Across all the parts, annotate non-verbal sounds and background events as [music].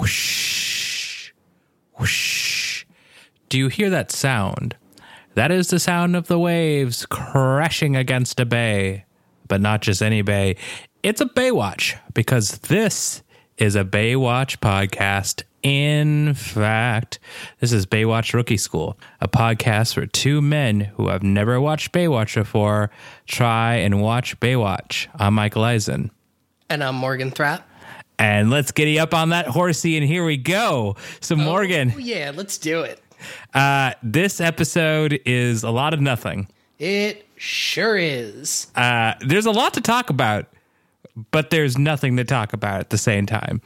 Whoosh, whoosh. Do you hear that sound? That is the sound of the waves crashing against a bay. But not just any bay, it's a Baywatch because this is a Baywatch podcast. In fact, this is Baywatch Rookie School, a podcast where two men who have never watched Baywatch before try and watch Baywatch. I'm Michael Eisen. And I'm Morgan Thrapp. And let's get giddy up on that horsey, and here we go. So, Morgan, Oh, yeah, let's do it. uh, this episode is a lot of nothing. It sure is. Uh, there's a lot to talk about, but there's nothing to talk about at the same time.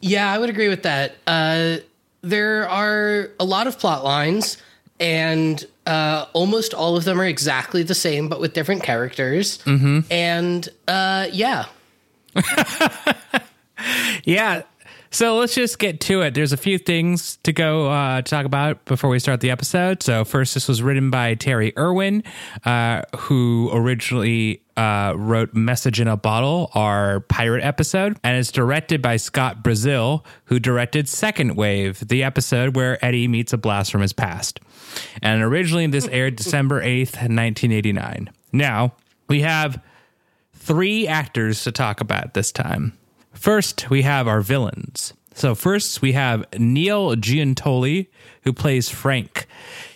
Yeah, I would agree with that. Uh, there are a lot of plot lines, and uh, almost all of them are exactly the same, but with different characters. Mm-hmm. And uh, yeah, [laughs] [laughs] Yeah. So let's just get to it. There's a few things to go uh, talk about before we start the episode. So first, this was written by Terry Irwin, uh, who originally uh, wrote "Message in a Bottle," our pirate episode, and it's directed by Scott Brazil, who directed Second Wave, the episode where Eddie meets a blast from his past. And originally, this aired [laughs] December eighth, nineteen eighty nine. Now we have three actors to talk about this time. First, we have our villains. So, first, we have Neil Giuntoli, who plays Frank.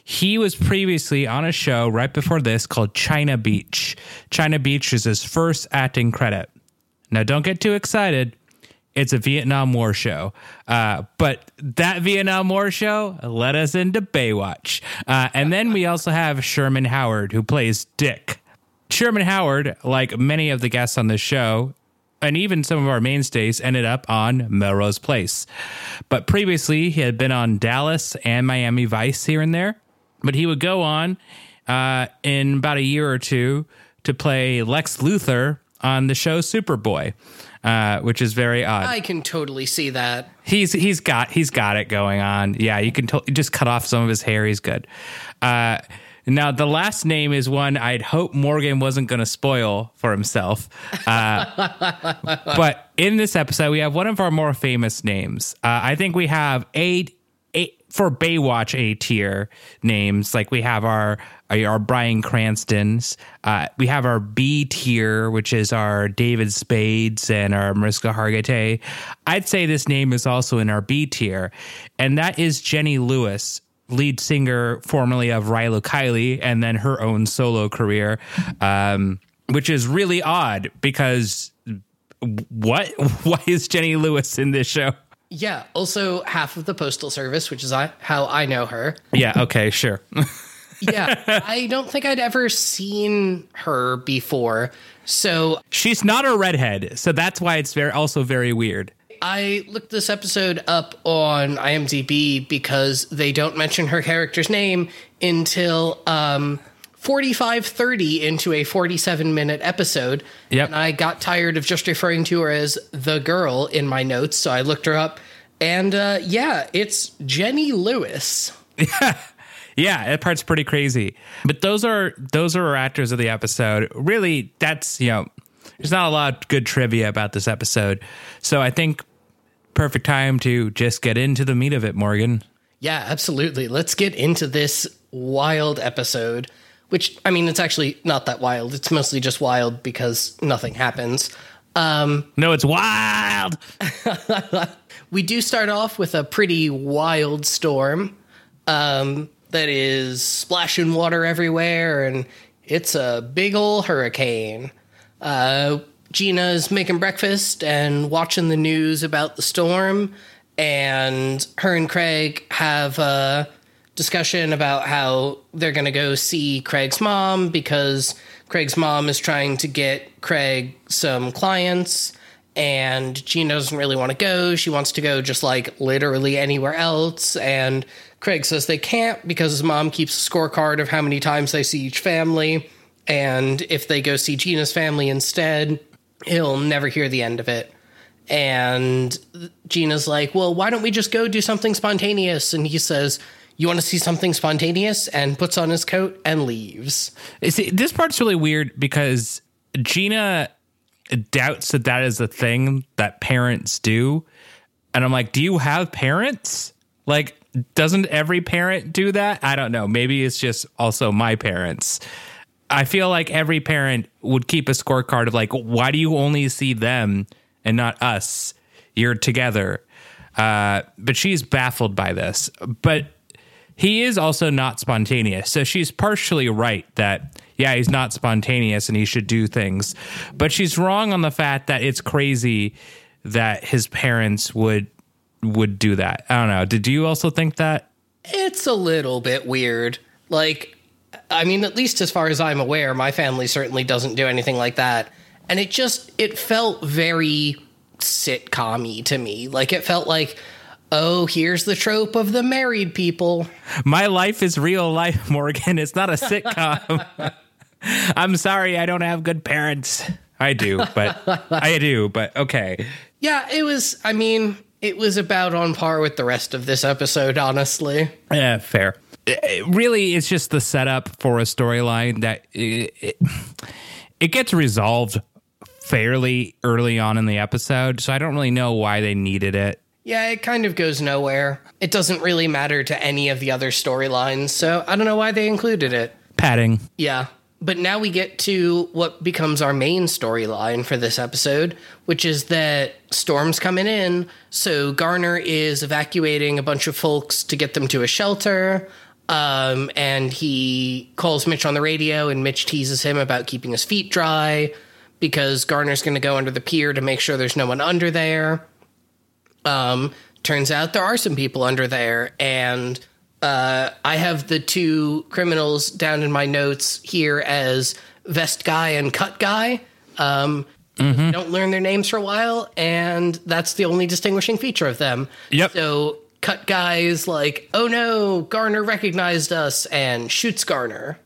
He was previously on a show right before this called China Beach. China Beach is his first acting credit. Now, don't get too excited. It's a Vietnam War show. Uh, but that Vietnam War show led us into Baywatch. Uh, and then we also have Sherman Howard, who plays Dick. Sherman Howard, like many of the guests on this show, and even some of our mainstays, ended up on Melrose Place. But previously, he had been on Dallas and Miami Vice here and there. But he would go on uh, in about a year or two to play Lex Luthor on the show Superboy, uh, which is very odd. I can totally see that. He's he's got he's got it going on. Yeah, you can to- just cut off some of his hair. He's good. Uh, now the last name is one I'd hope Morgan wasn't going to spoil for himself. Uh, [laughs] but in this episode, we have one of our more famous names. Uh, I think we have eight. eight for Baywatch A tier names, like we have our our Bryan Cranston's, uh, we have our B tier, which is our David Spades and our Mariska Hargitay. I'd say this name is also in our B tier, and that is Jenny Lewis, lead singer formerly of Rilo Kiley, and then her own solo career, um, which is really odd because what? [laughs] Why is Jenny Lewis in this show? Yeah, also half of the Postal Service, which is I, how I know her. Yeah. Okay. Sure. [laughs] Yeah, I don't think I'd ever seen her before. So She's not a redhead, so that's why it's very also very weird. I looked this episode up on IMDb because they don't mention her character's name until um, 4530 into a 47 minute episode. Yep. And I got tired of just referring to her as the girl in my notes, so I looked her up. And uh, yeah, it's Jenny Lewis. [laughs] Yeah, that part's pretty crazy. But those are those are our actors of the episode. Really, that's you know, there's not a lot of good trivia about this episode. So I think perfect time to just get into the meat of it, Morgan. Yeah, absolutely. Let's get into this wild episode, which, I mean, it's actually not that wild. It's mostly just wild because nothing happens. Um, No, it's wild. [laughs] we do start off with a pretty wild storm um, that is splashing water everywhere, and it's a big ol' hurricane. Uh, Gina's making breakfast and watching the news about the storm, and her and Craig have a discussion about how they're going to go see Craig's mom because Craig's mom is trying to get Craig some clients and Gina doesn't really want to go. She wants to go just like literally anywhere else. And Craig says they can't because his mom keeps a scorecard of how many times they see each family. And if they go see Gina's family instead, he'll never hear the end of it. And Gina's like, well, why don't we just go do something spontaneous? And he says, you want to see something spontaneous? And puts on his coat and leaves. See, this part's really weird because Gina doubts that that is a thing that parents do. And I'm like, do you have parents? Like, doesn't every parent do that? I don't know. Maybe it's just also my parents. I feel like every parent would keep a scorecard of like, why do you only see them and not us? You're together. Uh, but she's baffled by this. But he is also not spontaneous. So she's partially right that, yeah, he's not spontaneous and he should do things. But she's wrong on the fact that it's crazy that his parents would would do that. I don't know. Did you also think that? It's a little bit weird. Like, I mean, at least as far as I'm aware, my family certainly doesn't do anything like that. And it just, it felt very sitcom to me. Like, it felt like, oh, here's the trope of the married people. My life is real life, [laughs] Morgan. It's not a sitcom. [laughs] I'm sorry, I don't have good parents. I do, but [laughs] I do, but okay. Yeah, it was, I mean, it was about on par with the rest of this episode, honestly. Yeah, fair. It, really, it's just the setup for a storyline that it, it, it gets resolved fairly early on in the episode, so I don't really know why they needed it. Yeah, it kind of goes nowhere. It doesn't really matter to any of the other storylines, so I don't know why they included it. Padding. Yeah. But now we get to what becomes our main storyline for this episode, which is that Storm's coming in. So Garner is evacuating a bunch of folks to get them to a shelter. Um, and he calls Mitch on the radio, and Mitch teases him about keeping his feet dry because Garner's going to go under the pier to make sure there's no one under there. Um, turns out there are some people under there, and uh, I have the two criminals down in my notes here as Vest Guy and Cut Guy. Um, mm-hmm. Don't learn their names for a while, and that's the only distinguishing feature of them. Yep. So Cut guys like, "Oh no, Garner recognized us," and shoots Garner.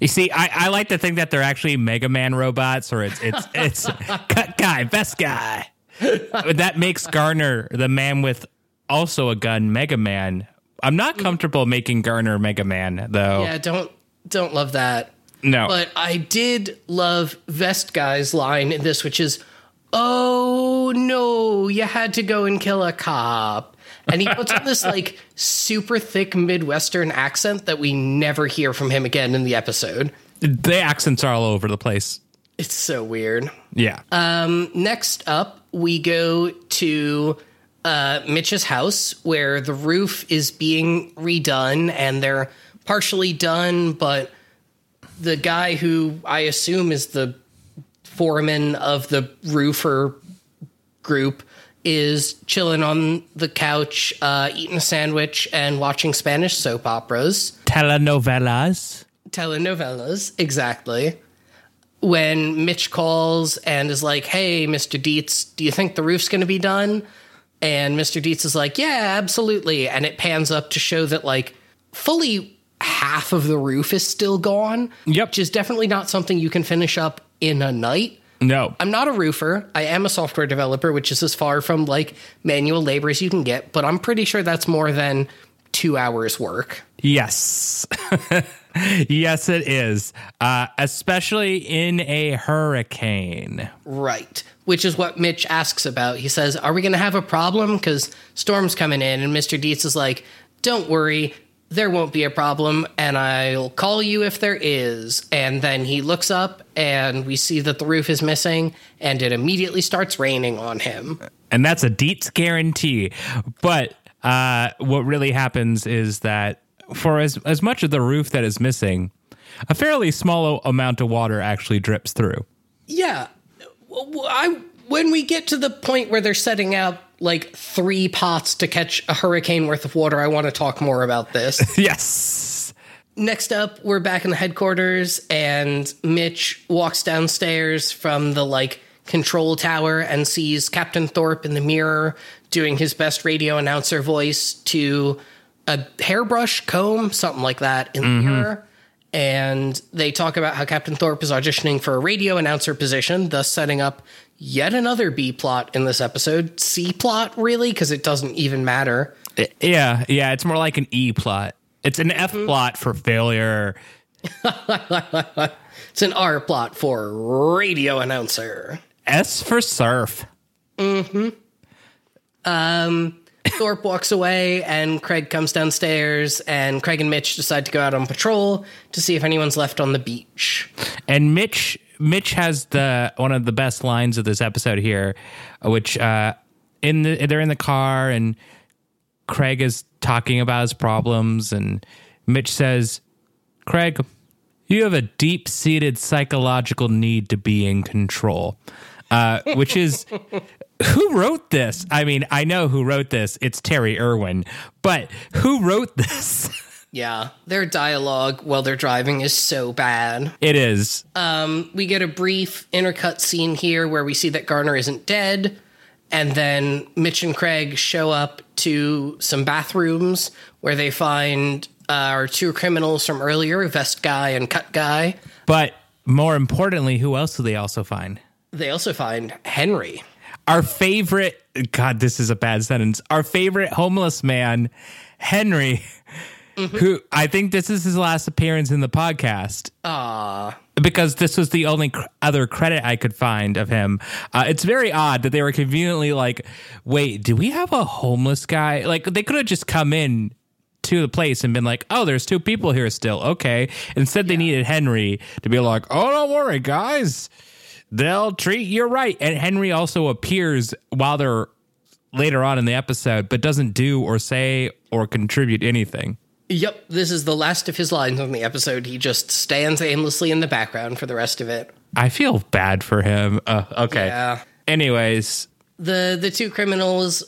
You see, I, I like to think that they're actually Mega Man robots, or it's it's it's [laughs] Cut Guy, Vest Guy. that makes Garner the man with also a gun, Mega Man, I'm not mm. comfortable making Garner Mega Man though. Yeah, don't don't love that. No. But I did love Vest Guy's line in this, which is, "Oh no, you had to go and kill a cop." And he puts on this like super thick Midwestern accent that we never hear from him again in the episode. The accents are all over the place. It's so weird. Yeah. Um, next up, we go to uh, Mitch's house where the roof is being redone and they're partially done, but the guy who I assume is the foreman of the roofer group is chilling on the couch, uh, eating a sandwich and watching Spanish soap operas. Telenovelas. Telenovelas, exactly. When Mitch calls and is like, hey, Mr. Dietz, do you think the roof's going to be done? And Mr. Dietz is like, yeah, absolutely. And it pans up to show that, like, fully half of the roof is still gone. Yep. Which is definitely not something you can finish up in a night. No. I'm not a roofer. I am a software developer, which is as far from like manual labor as you can get, but I'm pretty sure that's more than two hours work. Yes. [laughs] yes, it is. Uh, especially in a hurricane. Right. Which is what Mitch asks about. He says, Are we going to have a problem? Because Storm's coming in. And Mr. Dietz is like, Don't worry. There won't be a problem, and I'll call you if there is. And then he looks up, and we see that the roof is missing, and it immediately starts raining on him. And that's a Dietz guarantee. But uh, what really happens is that for as, as much of the roof that is missing, a fairly small amount of water actually drips through. Yeah. I when we get to the point where they're setting out like three pots to catch a hurricane worth of water, I want to talk more about this. [laughs] yes. Next up, we're back in the headquarters, and Mitch walks downstairs from the like control tower and sees Captain Thorpe in the mirror doing his best radio announcer voice to a hairbrush comb, something like that, in mm-hmm. the mirror. And they talk about how Captain Thorpe is auditioning for a radio announcer position, thus setting up yet another B plot in this episode. C plot, really, because it doesn't even matter. Yeah, yeah, it's more like an E plot. It's an F mm-hmm. plot for failure. [laughs] it's an R plot for radio announcer. S for surf. Mm-hmm. Um, Thorpe walks away, and Craig comes downstairs, and Craig and Mitch decide to go out on patrol to see if anyone's left on the beach. And Mitch Mitch has the one of the best lines of this episode here, which uh, in the they're in the car and Craig is talking about his problems, and Mitch says, "Craig, you have a deep seated psychological need to be in control," uh, which is. [laughs] Who wrote this? I mean, I know who wrote this. It's Terry Irwin, but who wrote this? [laughs] Yeah, their dialogue while they're driving is so bad. It is. Um, we get a brief intercut scene here where we see that Garner isn't dead, and then Mitch and Craig show up to some bathrooms where they find uh, our two criminals from earlier, Vest Guy and Cut Guy. But more importantly, who else do they also find? They also find Henry. Our favorite, God, this is a bad sentence. Our favorite homeless man, Henry, who I think this is his last appearance in the podcast. Ah, because this was the only cr- other credit I could find of him. Uh, it's very odd that they were conveniently like, wait, do we have a homeless guy? Like, they could have just come in to the place and been like, oh, there's two people here still. Okay. Instead, they needed Henry to be like, oh, don't worry, guys. They'll treat you right. And Henry also appears while they're later on in the episode, but doesn't do or say or contribute anything. Yep, this is the last of his lines on the episode. He just stands aimlessly in the background for the rest of it. I feel bad for him. Uh, okay. Yeah. Anyways, the the two criminals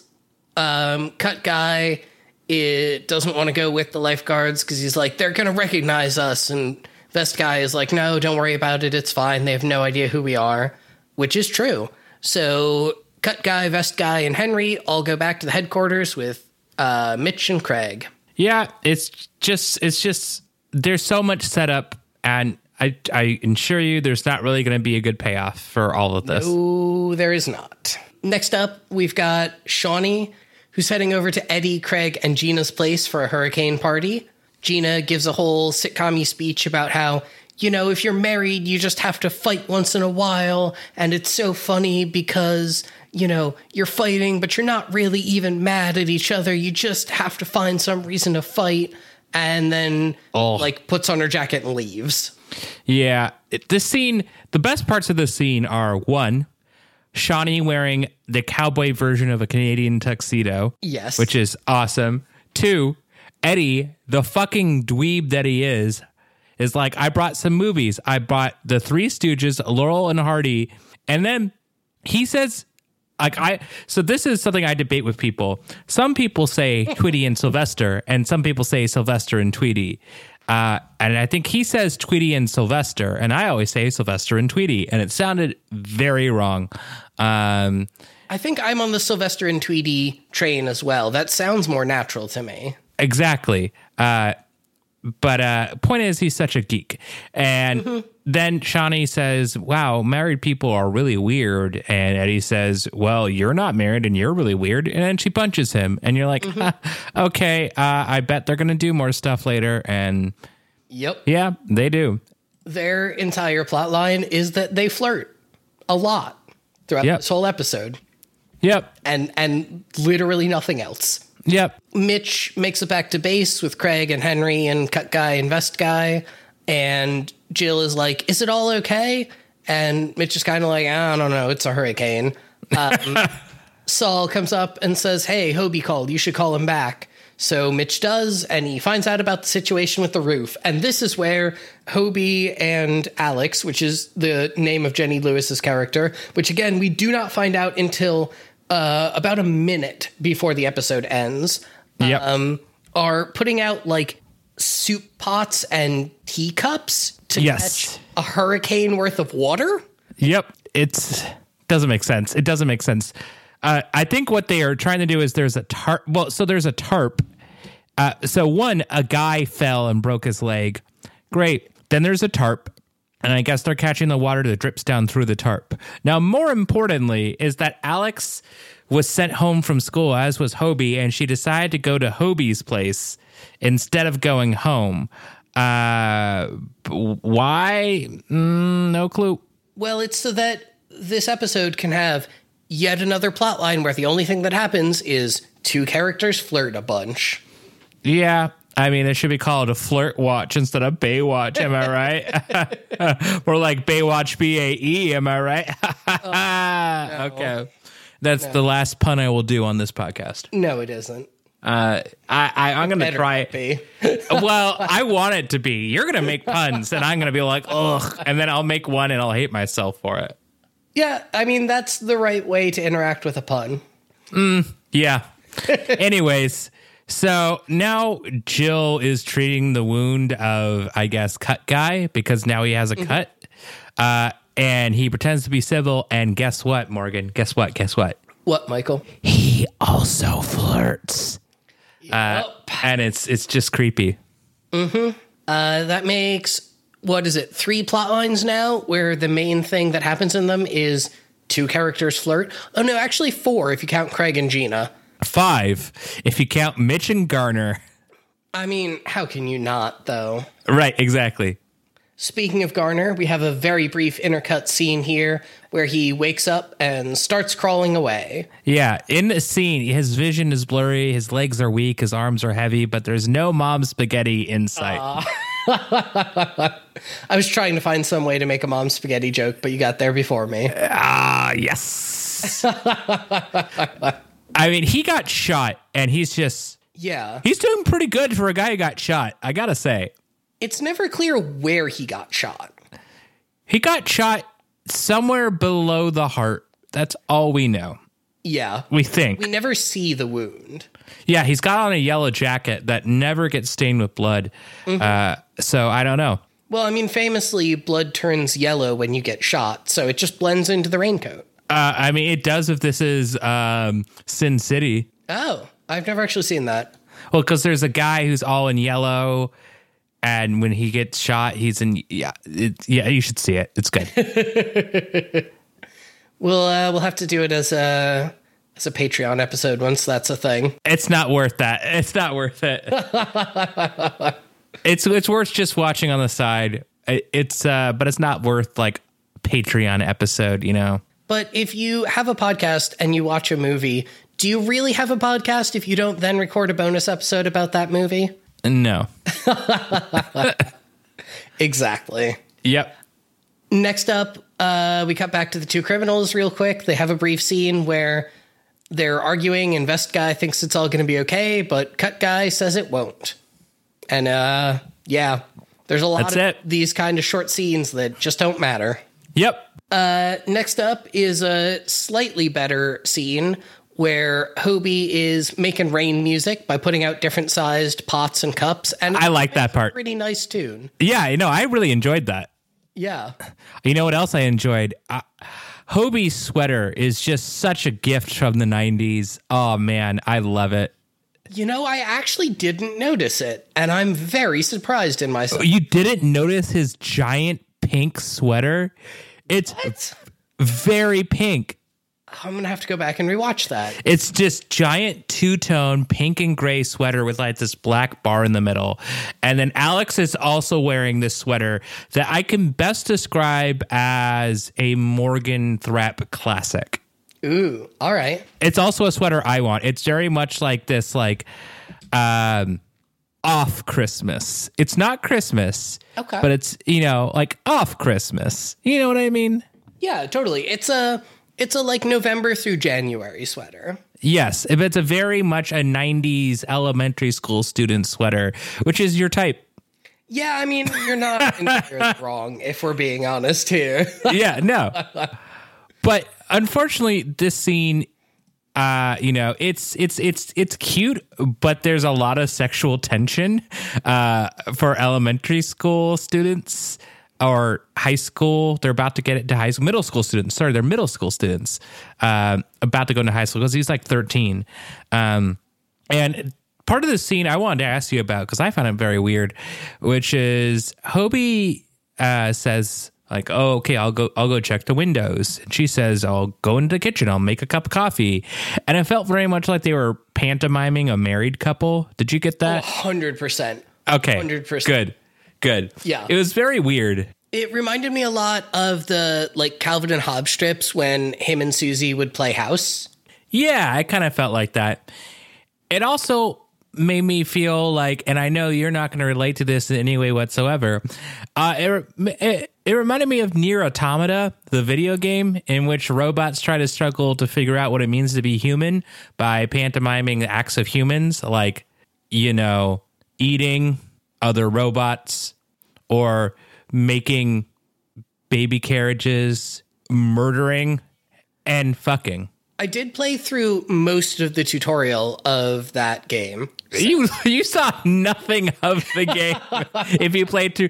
um cut guy it doesn't want to go with the lifeguards because he's like they're gonna recognize us and vest guy is like no don't worry about it it's fine they have no idea who we are which is true so cut guy vest guy and henry all go back to the headquarters with uh mitch and craig Yeah, it's just it's just there's so much setup, and I I assure you, there's not really going to be a good payoff for all of this. Oh, there is not. Next up, we've got Shauni, who's heading over to Eddie, Craig, and Gina's place for a hurricane party. Gina gives a whole sitcom speech about how, you know, if you're married, you just have to fight once in a while. And it's so funny because, you know, you're fighting, but you're not really even mad at each other. You just have to find some reason to fight. And then, Oh. like, puts on her jacket and leaves. Yeah, it, this scene, the best parts of this scene are one, Shauni wearing the cowboy version of a Canadian tuxedo. Yes. which is awesome. Two, Eddie, the fucking dweeb that he is, is like, I brought some movies. I bought The Three Stooges, Laurel and Hardy, and then he says, like I so this is something I debate with people. Some people say [laughs] Tweety and Sylvester, and some people say Sylvester and Tweety. Uh, and I think he says Tweety and Sylvester, and I always say Sylvester and Tweety, and it sounded very wrong. Um, I think I'm on the Sylvester and Tweety train as well. That sounds more natural to me. Exactly. Uh, but uh, point is, he's such a geek. And then Shauni says, Wow, married people are really weird. And Eddie says, Well, you're not married and you're really weird. And then she punches him. And you're like, "Huh, [laughs] Okay, uh, I bet they're going to do more stuff later. And Yep. yeah, they do. Their entire plot line is that they flirt a lot throughout Yep. this whole episode. Yep. And and literally nothing else. Yep. Mitch makes it back to base with Craig and Henry and Cut Guy and Vest Guy. And Jill is like, Is it all okay? And Mitch is kind of like, I don't know. It's a hurricane. Um, [laughs] Saul comes up and says, Hey, Hobie called. You should call him back. So Mitch does, and he finds out about the situation with the roof. And this is where Hobie and Alex, which is the name of Jenny Lewis's character, which again, we do not find out until uh, about a minute before the episode ends, Yep. um, are putting out like soup pots and teacups to Yes. catch a hurricane worth of water. Yep. It's doesn't make sense. It doesn't make sense. Uh, I think what they are trying to do is there's a tarp. Well, so there's a tarp. Uh, so one, a guy fell and broke his leg. Great. Then there's a tarp. And I guess they're catching the water that drips down through the tarp. Now, more importantly, is that Alex was sent home from school, as was Hobie, and she decided to go to Hobie's place instead of going home. Uh, why? Mm, no clue. Well, it's so that this episode can have yet another plot line where the only thing that happens is two characters flirt a bunch. Yeah. I mean, it should be called a flirt watch instead of Baywatch. Am I right? [laughs] Or like Baywatch B A E. Am I right? [laughs] Okay. That's the last pun I will do on this podcast. No, it isn't. Uh, I, I I'm gonna try. it. be. [laughs] well, I want it to be. You're gonna make puns, and I'm gonna be like, ugh, and then I'll make one, and I'll hate myself for it. Yeah, I mean that's the right way to interact with a pun. Yeah. Anyways, so now Jill is treating the wound of, I guess, cut guy because now he has a cut. Uh, and he pretends to be civil. And guess what, Morgan? Guess what? Guess what? What, Michael? He also flirts. Uh, and it's it's just creepy. Uh, that makes what is it? Three plot lines now, where the main thing that happens in them is two characters flirt. Oh no, actually four if you count Craig and Gina. Five, if you count Mitch and Garner. I mean, how can you not though? Right, exactly. Speaking of Garner, we have a very brief intercut scene here where he wakes up and starts crawling away. Yeah, in the scene, his vision is blurry, his legs are weak, his arms are heavy, but there's no mom spaghetti in sight. [laughs] I was trying to find some way to make a mom spaghetti joke, but you got there before me. Ah, yes. [laughs] I mean, he got shot, and he's just Yeah. he's doing pretty good for a guy who got shot. I gotta say, It's never clear where he got shot. he got shot somewhere below the heart. That's all we know. Yeah. We think. We never see the wound. Yeah, he's got on a yellow jacket that never gets stained with blood. Uh, so I don't know. Well, I mean, famously, blood turns yellow when you get shot, so it just blends into the raincoat. Uh, I mean, it does if this is um, Sin City. Oh, I've never actually seen that. Well, because there's a guy who's all in yellow, and when he gets shot, he's in. Yeah, it, yeah, you should see it. It's good. [laughs] We'll uh, we'll have to do it as a as a Patreon episode once that's a thing. it's not worth that. It's not worth it. [laughs] it's it's worth just watching on the side. It- It's uh, but it's not worth like Patreon episode. You know. But if you have a podcast and you watch a movie, do you really have a podcast if you don't then record a bonus episode about that movie? No. [laughs] Exactly. Yep. Next up, uh, we cut back to the two criminals real quick. They have a brief scene where they're arguing. Invest guy thinks it's all going to be okay, but cut guy says it won't. And uh, yeah, there's a lot That's of it. these kind of short scenes that just don't matter. Yep. Next up is a slightly better scene where Hobie is making rain music by putting out different sized pots and cups, and I like that part. Pretty nice tune. Yeah, I know. I really enjoyed that. Yeah. You know what else I enjoyed? Uh, Hobie's sweater is just such a gift from the 90s. Oh, man. I love it. You know, I actually didn't notice it, and I'm very surprised in myself. You didn't notice his giant pink sweater? It's What? very pink. I'm gonna have to go back and rewatch that. It's just giant two tone pink and gray sweater with like this black bar in the middle. And then Alex is also wearing this sweater that I can best describe as a Morgan Thrapp classic. Ooh, all right. It's also a sweater I want. It's very much like this, like, um, off Christmas. It's not Christmas, Okay. but it's, you know, like off Christmas. You know what I mean? Yeah, totally. It's a it's a like November through January sweater. Yes, if it's a very much a 90s elementary school student sweater, which is your type. Yeah, I mean, you're not [laughs] entirely wrong if we're being honest here. Yeah, no. [laughs] But unfortunately, this scene uh you know it's it's it's it's cute but there's a lot of sexual tension uh for elementary school students or high school. They're about to get it to high school middle school students. Sorry they're middle school students um about to go into high school because he's like 13 um and part of the scene I wanted to ask you about because I found it very weird, which is Hobie uh, says like, "Oh, okay, I'll go. I'll go check the windows." And she says, "I'll go into the kitchen. I'll make a cup of coffee." And it felt very much like they were pantomiming a married couple. Did you get that? Hundred percent. Okay, 100%. Good, good. Yeah. it was very weird. It reminded me a lot of the like Calvin and Hobbes strips when him and Susie would play house. Yeah, I kind of felt like that. It also made me feel like, and I know you're not going to relate to this in any way whatsoever. Uh, it, it, it reminded me of Nier Automata, the video game in which robots try to struggle to figure out what it means to be human by pantomiming acts of humans, like, you know, eating other robots or making baby carriages, murdering, and fucking. I did play through most of the tutorial of that game. You you saw nothing of the game [laughs] if you played through.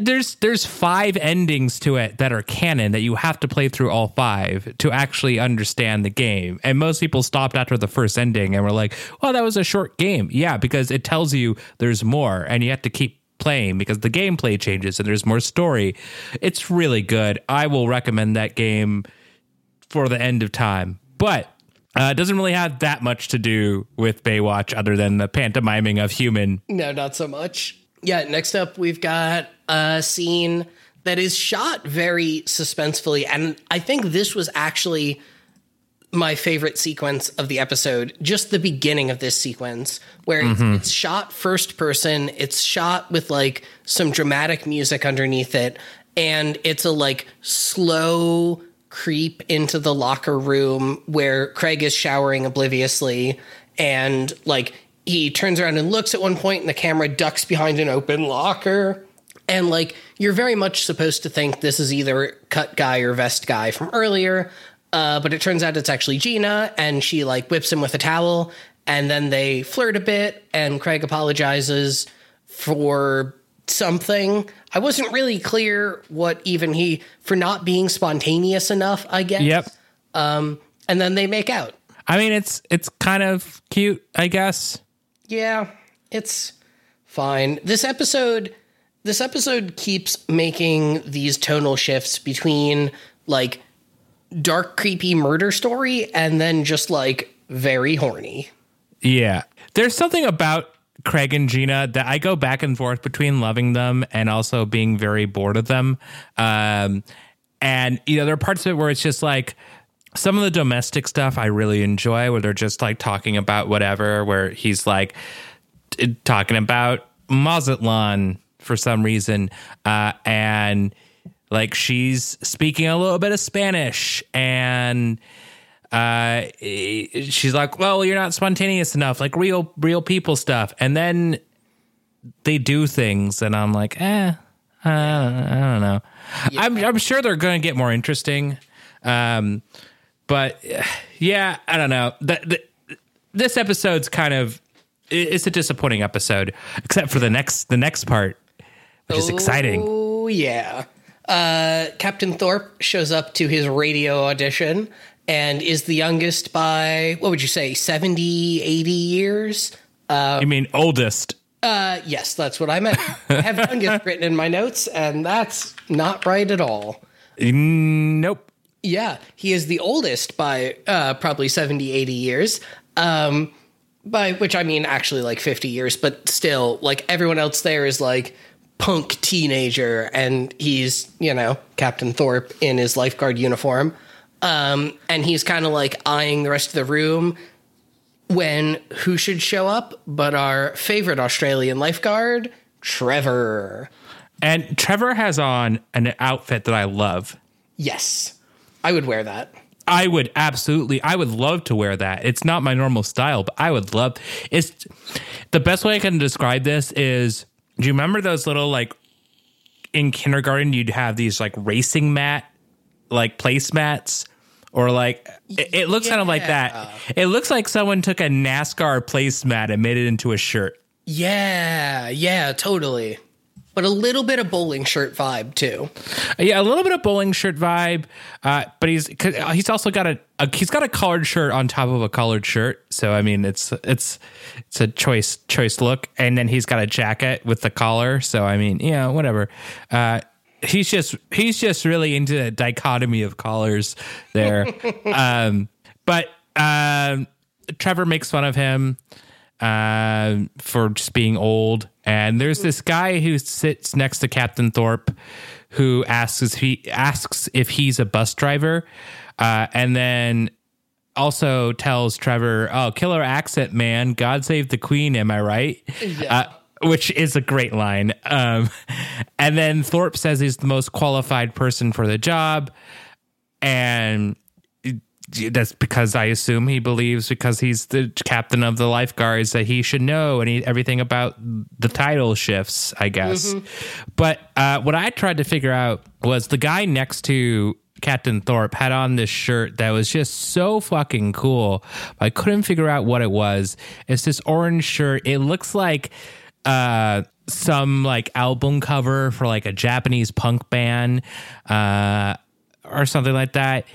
There's there's five endings to it that are canon that you have to play through all five to actually understand the game. And most people stopped after the first ending and were like, "Well, that was a short game." Yeah, because it tells you there's more, and you have to keep playing because the gameplay changes and there's more story. It's really good. I will recommend that game for the end of time but uh, it doesn't really have that much to do with Baywatch other than the pantomiming of human. No, not so much. Yeah, next up, we've got a scene that is shot very suspensefully. And I think this was actually my favorite sequence of the episode, just the beginning of this sequence, where mm-hmm. it's, it's shot first person, it's shot with like some dramatic music underneath it, and it's a like slow creep into the locker room where Craig is showering obliviously and like he turns around and looks at one point and the camera ducks behind an open locker. And like you're very much supposed to think this is either cut guy or vest guy from earlier uh, but it turns out it's actually Gina and she like whips him with a towel and then they flirt a bit and Craig apologizes for something. I wasn't really clear what even he for not being spontaneous enough, I guess. Yep. Um, and then they make out. I mean, it's it's kind of cute, I guess. Yeah, it's fine. This episode this episode keeps making these tonal shifts between like dark creepy murder story and then just like very horny. Yeah. There's something about Craig and Gina that I go back and forth between loving them and also being very bored of them. Um, and you know, there are parts of it where it's just like some of the domestic stuff I really enjoy, where they're just like talking about whatever. Where he's like t- talking about Mazatlan for some reason, uh, and like she's speaking a little bit of Spanish and uh, she's like, "Well, you're not spontaneous enough, like real, real people stuff." And then they do things, and I'm like, "Eh, I don't know." Yeah. I'm, I'm sure they're going to get more interesting, um, but yeah, I don't know. The, the, this episode's kind of it's a disappointing episode, except for the next the next part, which is exciting. Oh yeah. Uh, Captain Thorpe shows up to his radio audition and is the youngest by what would you say 70 80 years? Uh, you mean oldest. Uh, yes that's what i meant. I have youngest [laughs] written in my notes and that's not right at all. Nope. Yeah he is the oldest by uh, probably 70 80 years. Um, by which i mean actually like 50 years but still like everyone else there is like punk teenager and he's you know captain thorpe in his lifeguard uniform um, and he's kind of like eyeing the rest of the room when who should show up but our favorite Australian lifeguard, Trevor. And Trevor has on an outfit that I love. Yes. I would wear that. I would absolutely I would love to wear that. It's not my normal style, but I would love it's the best way I can describe this is do you remember those little like in kindergarten you'd have these like racing mat like placemats or like it, it looks yeah. kind of like that. It looks like someone took a NASCAR placemat and made it into a shirt. Yeah, yeah, totally. But a little bit of bowling shirt vibe too. Yeah, a little bit of bowling shirt vibe. Uh, but he's he's also got a, a, he's got a collared shirt on top of a collared shirt. So I mean, it's it's it's a choice choice look. And then he's got a jacket with the collar. So I mean, yeah, whatever. Uh, he's just he's just really into the dichotomy of collars there. [laughs] um, but um, Trevor makes fun of him uh, for just being old And there's this guy who sits next to Captain Thorpe who asks if he asks if he's a bus driver. Uh, and then also tells Trevor, "Oh, killer accent man, God save the queen, am I right?" Yeah. Uh, which is a great line. Um, and then Thorpe says he's the most qualified person for the job, and that's because I assume he believes because he's the captain of the lifeguards that he should know and he, everything about the title shifts, I guess. But uh, what I tried to figure out was the guy next to Captain Thorpe had on this shirt that was just so fucking cool. I couldn't figure out what it was. It's this orange shirt. It looks like uh some like album cover for like a Japanese punk band uh or something like that.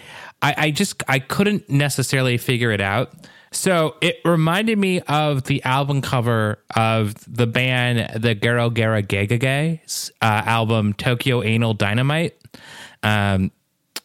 I, I just I couldn't necessarily figure it out. So it reminded me of the album cover of the band the Gerogerigegege's uh, album Tokyo Anal Dynamite, um,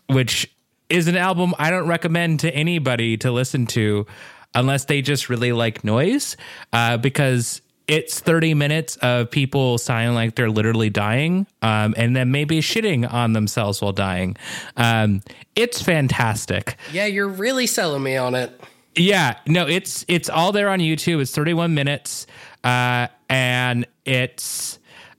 which is an album I don't recommend to anybody to listen to unless they just really like noise, uh, because it's 30 minutes of people sounding like they're literally dying um, and then maybe shitting on themselves while dying. Um, it's fantastic. Yeah, you're really selling me on it. Yeah, no, it's it's all there on YouTube. It's 31 minutes, uh, and it's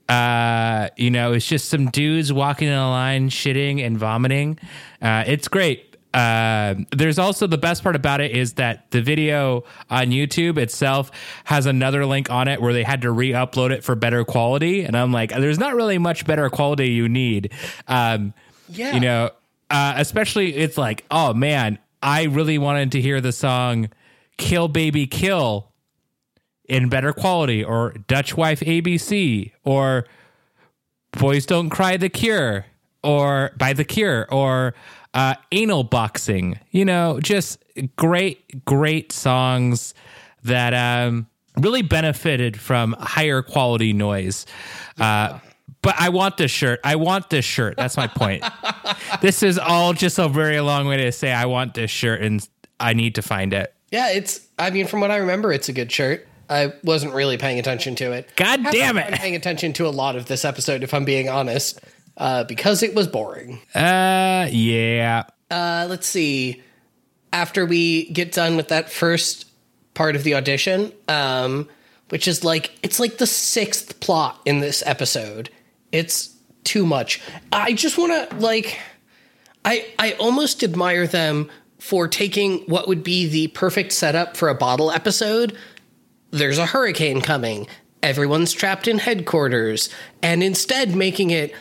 uh, you know, it's just some dudes walking in a line, shitting and vomiting. Uh, it's great. Uh, there's also the best part about it is that the video on YouTube itself has another link on it where they had to re-upload it for better quality, and I'm like, there's not really much better quality you need. Um, Yeah. you know, uh, especially it's like, oh man, I really wanted to hear the song "Kill Baby Kill" in better quality, or "Dutch Wife ABC," or "Boys Don't Cry" The Cure, or by The Cure, or uh, "Anal Boxing." You know, just great, great songs that um, really benefited from higher quality noise. Uh, but I want this shirt. I want this shirt. That's my point. [laughs] this is all just a very long way to say I want this shirt and I need to find it. Yeah, it's. I mean, from what I remember, it's a good shirt. I wasn't really paying attention to it. God damn it. Paying attention to a lot of this episode, if I'm being honest, uh, because it was boring. Uh, yeah. Uh, let's see. After we get done with that first part of the audition, um, which is like it's like the sixth plot in this episode. It's too much. I just want to like. I I almost admire them for taking what would be the perfect setup for a bottle episode. There's a hurricane coming. Everyone's trapped in headquarters, and instead making it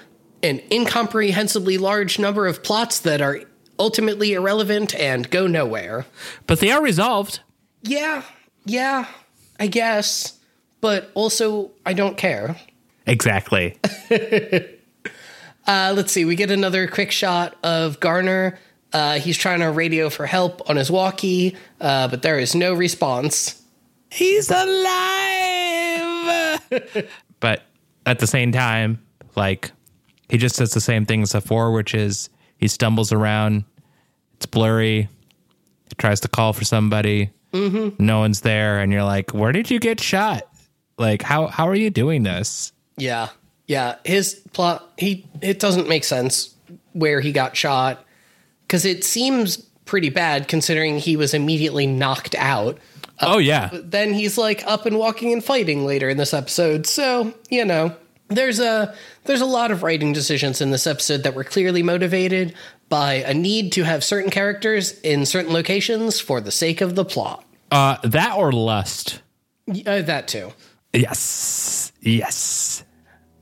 an incomprehensibly large number of plots that are ultimately irrelevant and go nowhere. But they are resolved. Yeah, yeah, I guess. But also, I don't care. Exactly. [laughs] Uh, let's see. We get another quick shot of Garner. Uh, he's trying to radio for help on his walkie, uh, but there is no response. He's alive. [laughs] but at the same time, like he just does the same thing as before, which is he stumbles around. It's blurry. He tries to call for somebody. Mm-hmm. No one's there, and you're like, "Where did you get shot? Like, how how are you doing this?" Yeah, yeah. His plot. He it doesn't make sense where he got shot because it seems pretty bad considering he was immediately knocked out. oh yeah, then he's like up and walking and fighting later in this episode. So, you know, there's a there's a lot of writing decisions in this episode that were clearly motivated by a need to have certain characters in certain locations for the sake of the plot. uh, that or lust. Uh, that too. Yes, yes.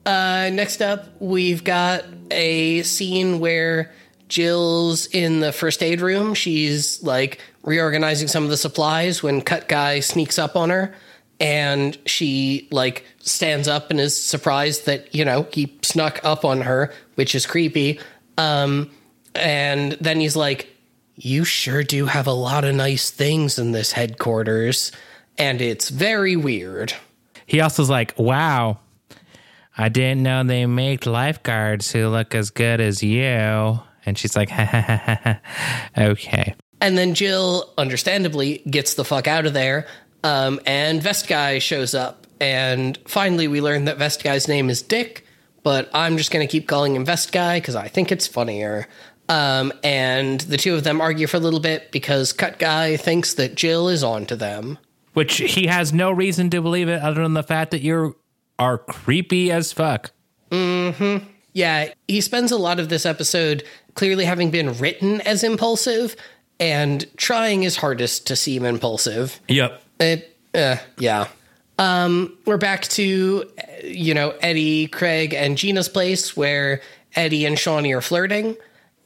Uh, next up, we've got a scene where Jill's in the first aid room. She's like reorganizing some of the supplies when Cut Guy sneaks up on her. And she like stands up and is surprised that, you know, he snuck up on her, which is creepy. Um, and then he's like, You sure do have a lot of nice things in this headquarters. And it's very weird. He also's like, "Wow, I didn't know they make lifeguards who look as good as you." And she's like, ha, ha, ha, ha, ha. "Okay." And then Jill, understandably, gets the fuck out of there. Um, and Vest Guy shows up and finally, we learn that Vest Guy's name is Dick, but I'm just going to keep calling him Vest Guy because I think it's funnier. Um, and the two of them argue for a little bit because Cut Guy thinks that Jill is on to them. Which he has no reason to believe it other than the fact that you are creepy as fuck. Yeah, he spends a lot of this episode clearly having been written as impulsive and trying his hardest to seem impulsive. Yep. It, uh, yeah. Um, we're back to, you know, Eddie, Craig, and Gina's place where Eddie and Shauni are flirting.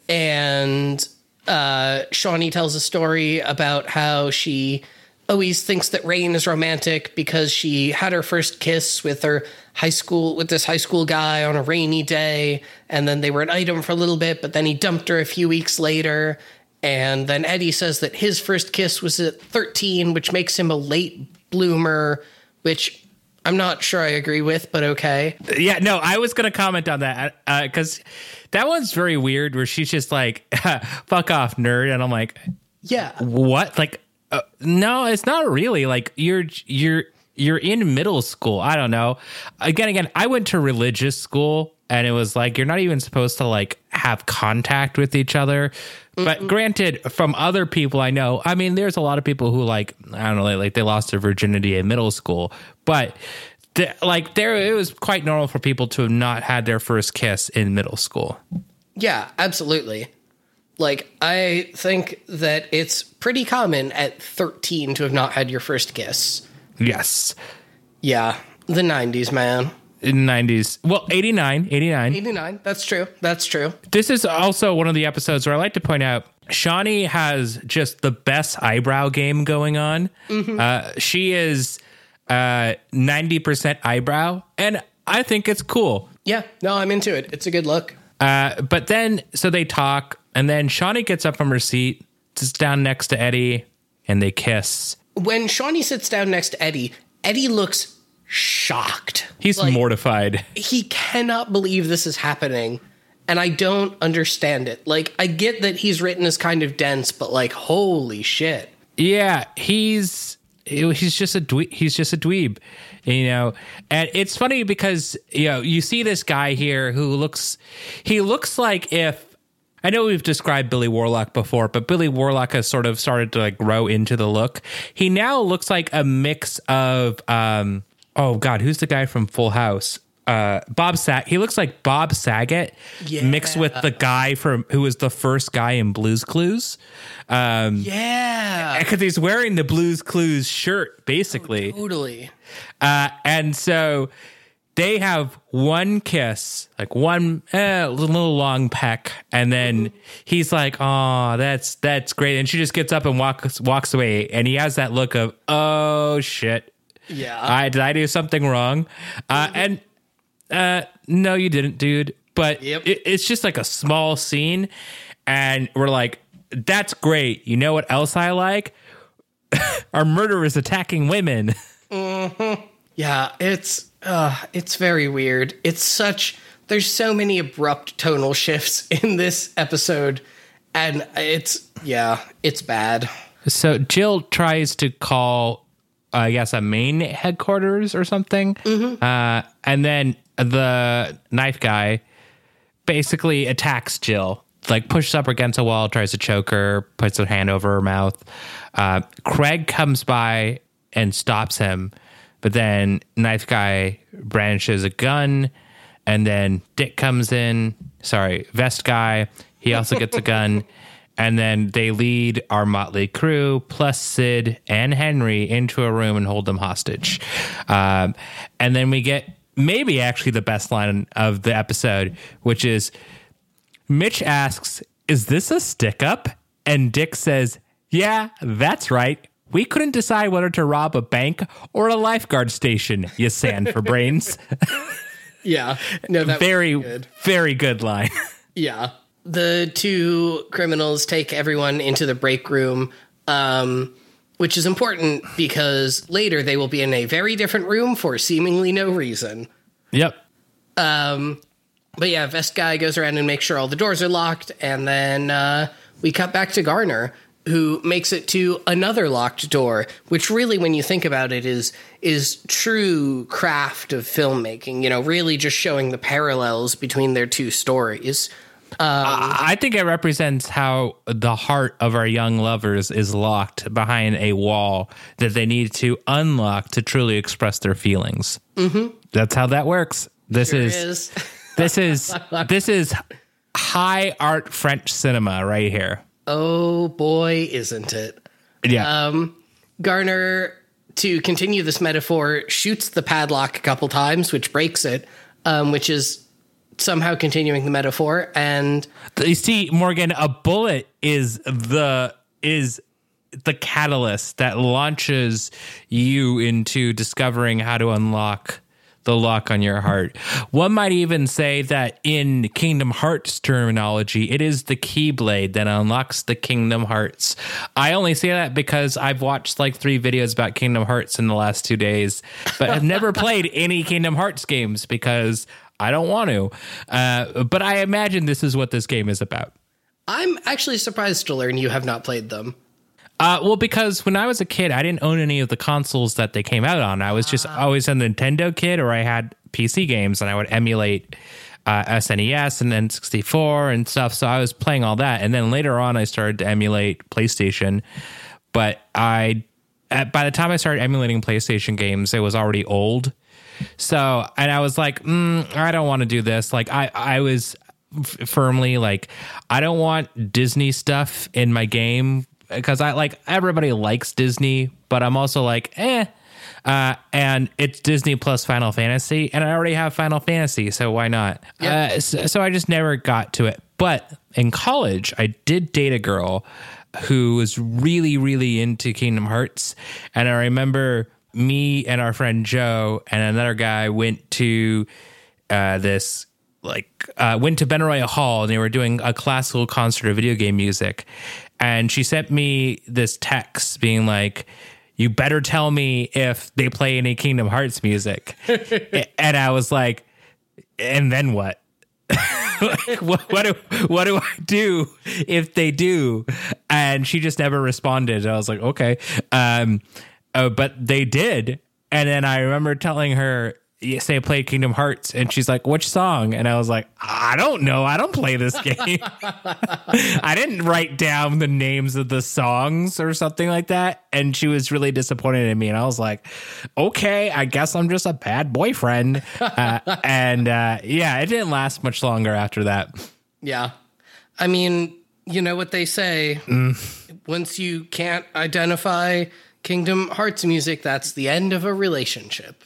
And uh, Shauni tells a story about how she always thinks that Rain is romantic because she had her first kiss with her high school, with this high school guy on a rainy day. And then they were an item for a little bit, but then he dumped her a few weeks later. And then Eddie says that his first kiss was at 13, which makes him a late bloomer, which I'm not sure I agree with, but okay. Yeah, no, I was going to comment on that because that one's very weird where she's just like, [laughs] fuck off, nerd. And I'm like, Yeah. what? Like, uh, no, it's not really. Like, you're, you're, you're in middle school. I don't know. Again, again, I went to religious school and it was like, you're not even supposed to like have contact with each other. But granted, from other people I know, I mean, there's a lot of people who like, I don't know, like, like they lost their virginity in middle school, but the, like there, it was quite normal for people to have not had their first kiss in middle school. Yeah, absolutely. Like, I think that it's pretty common at 13 to have not had your first kiss. Yes. Yeah, the 90s, man. In 90s. Well, 89, 89. 89, that's true. That's true. This is also one of the episodes where I like to point out Shauni has just the best eyebrow game going on. Uh, she is uh, 90% eyebrow, and I think it's cool. Yeah, no, I'm into it. It's a good look. Uh, but then, so they talk, and then Shauni gets up from her seat, sits down next to Eddie, and they kiss. When Shauni sits down next to Eddie, Eddie looks shocked. He's Like, mortified. he cannot believe this is happening and i don't understand it like i get that he's written as kind of dense but like holy shit Yeah, he's he's just a dwe- he's just a dweeb, you know. And it's funny because you know you see this guy here who looks he looks like if I know we've described Billy Warlock before, but Billy Warlock has sort of started to like grow into the look. He now looks like a mix of um oh god, who's the guy from Full House? Uh, Bob Sag. He looks like Bob Saget mixed with the guy from who was the first guy in Blue's Clues. Um, yeah [laughs] because he's wearing the Blues Clues shirt, basically. totally Uh, and so they have one kiss, like one eh, little long peck, and then he's like, "Oh, that's that's great," and she just gets up and walks walks away, and he has that look of, "Oh shit, yeah I did I do something wrong?" Uh, and uh, no, you didn't, dude. But Yep. it, it's just like a small scene, and we're like, "That's great." You know what else I like? [laughs] Our murderers attacking women. [laughs] yeah it's uh it's very weird it's such there's so many abrupt tonal shifts [laughs] in this episode and it's yeah it's bad So Jill tries to call, I guess, a main headquarters or something, uh, and then the knife guy basically attacks Jill. Like pushes up against a wall, tries to choke her, puts a hand over her mouth. Uh, Craig comes by and stops him, but then knife guy brandishes a gun, and then Dick comes in. Sorry, vest guy. He also gets a gun. [laughs] And then they lead our motley crew plus Sid and Henry into a room and hold them hostage. Um, and then we get maybe actually the best line of the episode, which is Mitch asks, Is this a stick up? And Dick says, Yeah, that's right. We couldn't decide whether to rob a bank or a lifeguard station, you sand for brains. [laughs] yeah no that very, good. very good line. [laughs] Yeah. The two criminals take everyone into the break room, um, which is important because later they will be in a very different room for seemingly no reason. yep. Um, but yeah, Vest Guy goes around and makes sure all the doors are locked, and then uh, we cut back to Garner. who makes it to another locked door, which really, when you think about it, is is true craft of filmmaking. You know, really just showing the parallels between their two stories. I think it represents how the heart of our young lovers is locked behind a wall that they need to unlock to truly express their feelings. Mm-hmm. That's how that works. This There is, is. [laughs] this is [laughs] this is high art French cinema right here. oh boy, isn't it? Yeah. Um, Garner, to continue this metaphor, shoots the padlock a couple times, which breaks it, um, which is somehow continuing the metaphor. And you see, Morgan, a bullet is the is the catalyst that launches you into discovering how to unlock the lock on your heart. One might even say that in Kingdom Hearts terminology, it is the keyblade that unlocks the Kingdom Hearts. I only say that because I've watched like three videos about Kingdom Hearts in the last two days, but I've never [laughs] played any Kingdom Hearts games because I don't want to. Uh, but I imagine this is what this game is about. I'm actually surprised to learn you have not played them. Uh, well, because when I was a kid, I didn't own any of the consoles that they came out on. I was just always a Nintendo kid, or I had PC games, and I would emulate uh, SNES and then 64 and stuff. So I was playing all that, and then later on, I started to emulate PlayStation. But I, at, by the time I started emulating PlayStation games, it was already old. So, and I was like, mm, I don't want to do this. Like, I, I was f- firmly like, I don't want Disney stuff in my game because I like everybody likes Disney, but I'm also like, eh. Uh, and it's Disney plus Final Fantasy, and I already have Final Fantasy, so why not? Uh, so, so I just never got to it. But in college, I did date a girl who was really, really into Kingdom Hearts, and I remember me and our friend Joe and another guy went to uh, this like uh, went to Benaroya Hall and they were doing a classical concert of video game music, and she sent me this text being like. You better tell me if they play any Kingdom Hearts music. [laughs] and I was like, and then what? like, [laughs] what, what do what do I do if they do? And she just never responded. I was like, okay, um, uh, but they did. And then I remember telling her, "Yes, they played Kingdom Hearts," and she's like, "Which song?" And I was like, "I don't know. I don't play this [laughs] game. [laughs] I didn't write down the names of the songs or something like that." And she was really disappointed in me. And I was like, "Okay, I guess I'm just a bad boyfriend." Uh, [laughs] and uh, yeah, it didn't last much longer after that. Yeah. I mean, you know what they say. Once you can't identify Kingdom Hearts music, that's the end of a relationship.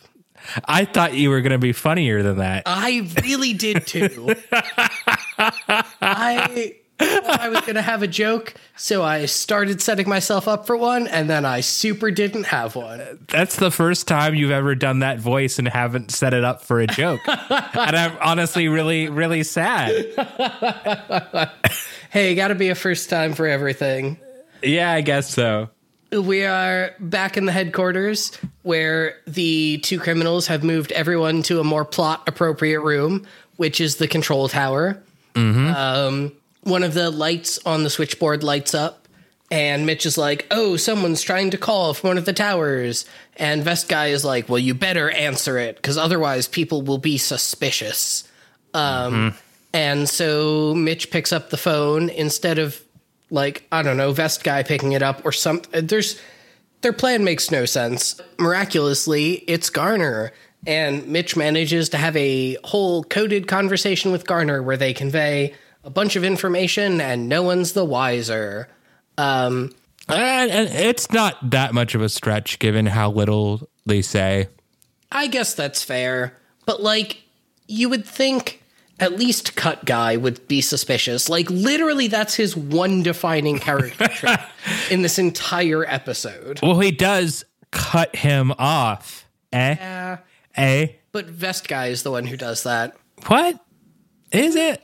I thought you were going to be funnier than that. I really did too. [laughs] I I was going to have a joke, so I started setting myself up for one, and then I super didn't have one. That's the first time you've ever done that voice and haven't set it up for a joke. and I'm honestly really, really sad. [laughs] Hey, got to be a first time for everything. Yeah, I guess so. We are back in the headquarters where the two criminals have moved everyone to a more plot appropriate room, which is the control tower. Um, one of the lights on the switchboard lights up, and Mitch is like, Oh, someone's trying to call from one of the towers. And Vest Guy is like, Well, you better answer it because otherwise people will be suspicious. Um, And so Mitch picks up the phone instead of like I don't know, vest guy picking it up or something. There's their plan makes no sense. Miraculously, it's Garner, and Mitch manages to have a whole coded conversation with Garner where they convey a bunch of information and no one's the wiser. Um, And, and it's not that much of a stretch given how little they say. I guess that's fair, but like you would think at least Cut Guy would be suspicious. Like literally, that's his one defining character [laughs] trait in this entire episode. Well, he does cut him off. Eh? Yeah. Eh? But Vest Guy is the one who does that. What? Is it?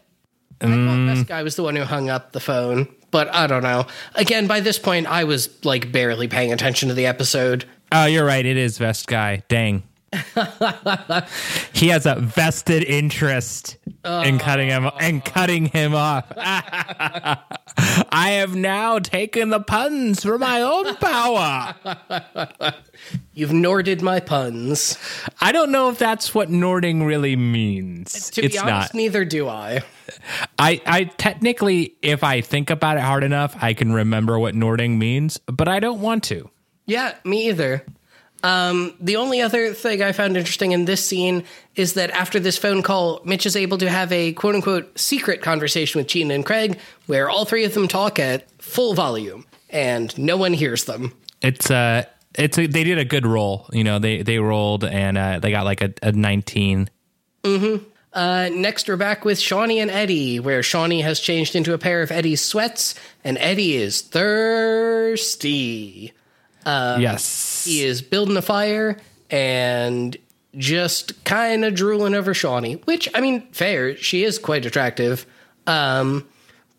I thought Vest Guy was the one who hung up the phone, but I don't know. Again, by this point, I was like barely paying attention to the episode. Oh, you're right. It is Vest Guy. Dang. [laughs] he has a vested interest in cutting him and cutting him off. [laughs] I have now taken the puns for my own power. [laughs] You've norded my puns. I don't know if that's what Nording really means. To it's be honest, not. neither do I. I, I technically, if I think about it hard enough, I can remember what Nording means, but I don't want to. Yeah, me either. Um, the only other thing I found interesting in this scene is that after this phone call, Mitch is able to have a quote unquote secret conversation with Gina and Craig where all three of them talk at full volume and no one hears them. It's uh it's a, they did a good roll. You know, they they rolled and uh, they got like a, a 19. Uh, next, we're back with Shauni and Eddie, where Shauni has changed into a pair of Eddie's sweats, and Eddie is thirsty. Yes. He is building a fire and just kind of drooling over Shauni, which, I mean, fair. She is quite attractive. Um,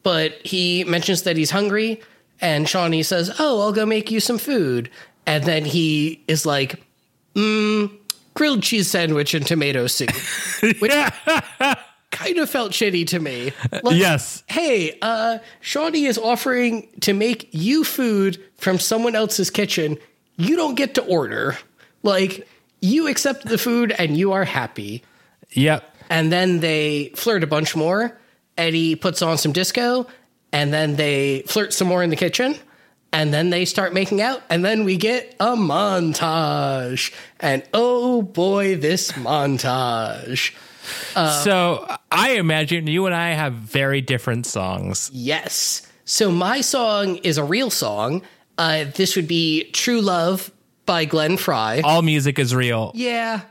but he mentions that he's hungry, and Shauni says, Oh, I'll go make you some food. And then he is like, mm, grilled cheese sandwich and tomato soup. [laughs] Which [laughs] kind of felt shitty to me. Like, yes. hey, uh, Shauni is offering to make you food from someone else's kitchen. You don't get to order. Like, you accept the food and you are happy. Yep. And then they flirt a bunch more. Eddie puts on some disco, and then they flirt some more in the kitchen. And then they start making out, and then we get a montage. And oh boy, this montage. So I imagine you and I have very different songs. Yes. So my song is a real song. Uh, this would be True Love by Glenn Frey. All music is real. Yeah.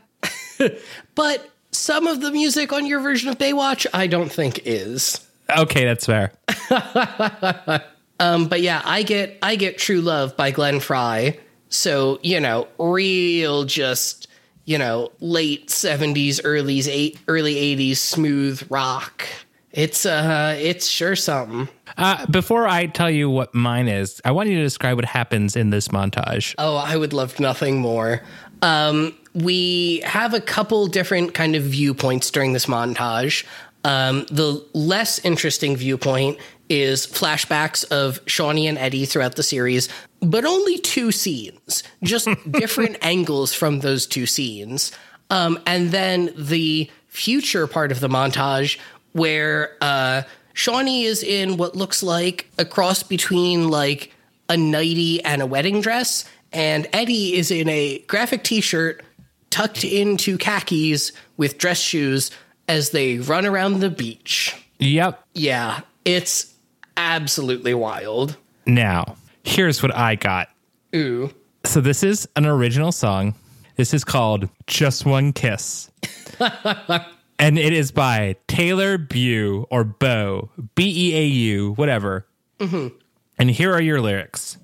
[laughs] but some of the music on your version of Baywatch, I don't think is. Okay, that's fair. [laughs] Um, but yeah, I get I get True Love by Glenn Frey. So, you know, real just, you know, late 70s, early eight, early 80s smooth rock. It's uh it's sure something. Uh, before I tell you what mine is, I want you to describe what happens in this montage. Oh, I would love nothing more. Um, we have a couple different kind of viewpoints during this montage. Um, the less interesting viewpoint is flashbacks of Shauni and Eddie throughout the series, but only two scenes, just [laughs] different angles from those two scenes. Um, and then the future part of the montage where uh, Shauni is in what looks like a cross between like a nightie and a wedding dress, and Eddie is in a graphic t-shirt tucked into khakis with dress shoes as they run around the beach. Yep. Yeah, it's absolutely wild. Now, here's what I got. Ooh. So this is an original song. This is called Just One Kiss. [laughs] and it is by Taylor Beau or Bo, B E A U, whatever. Mm-hmm. And here are your lyrics.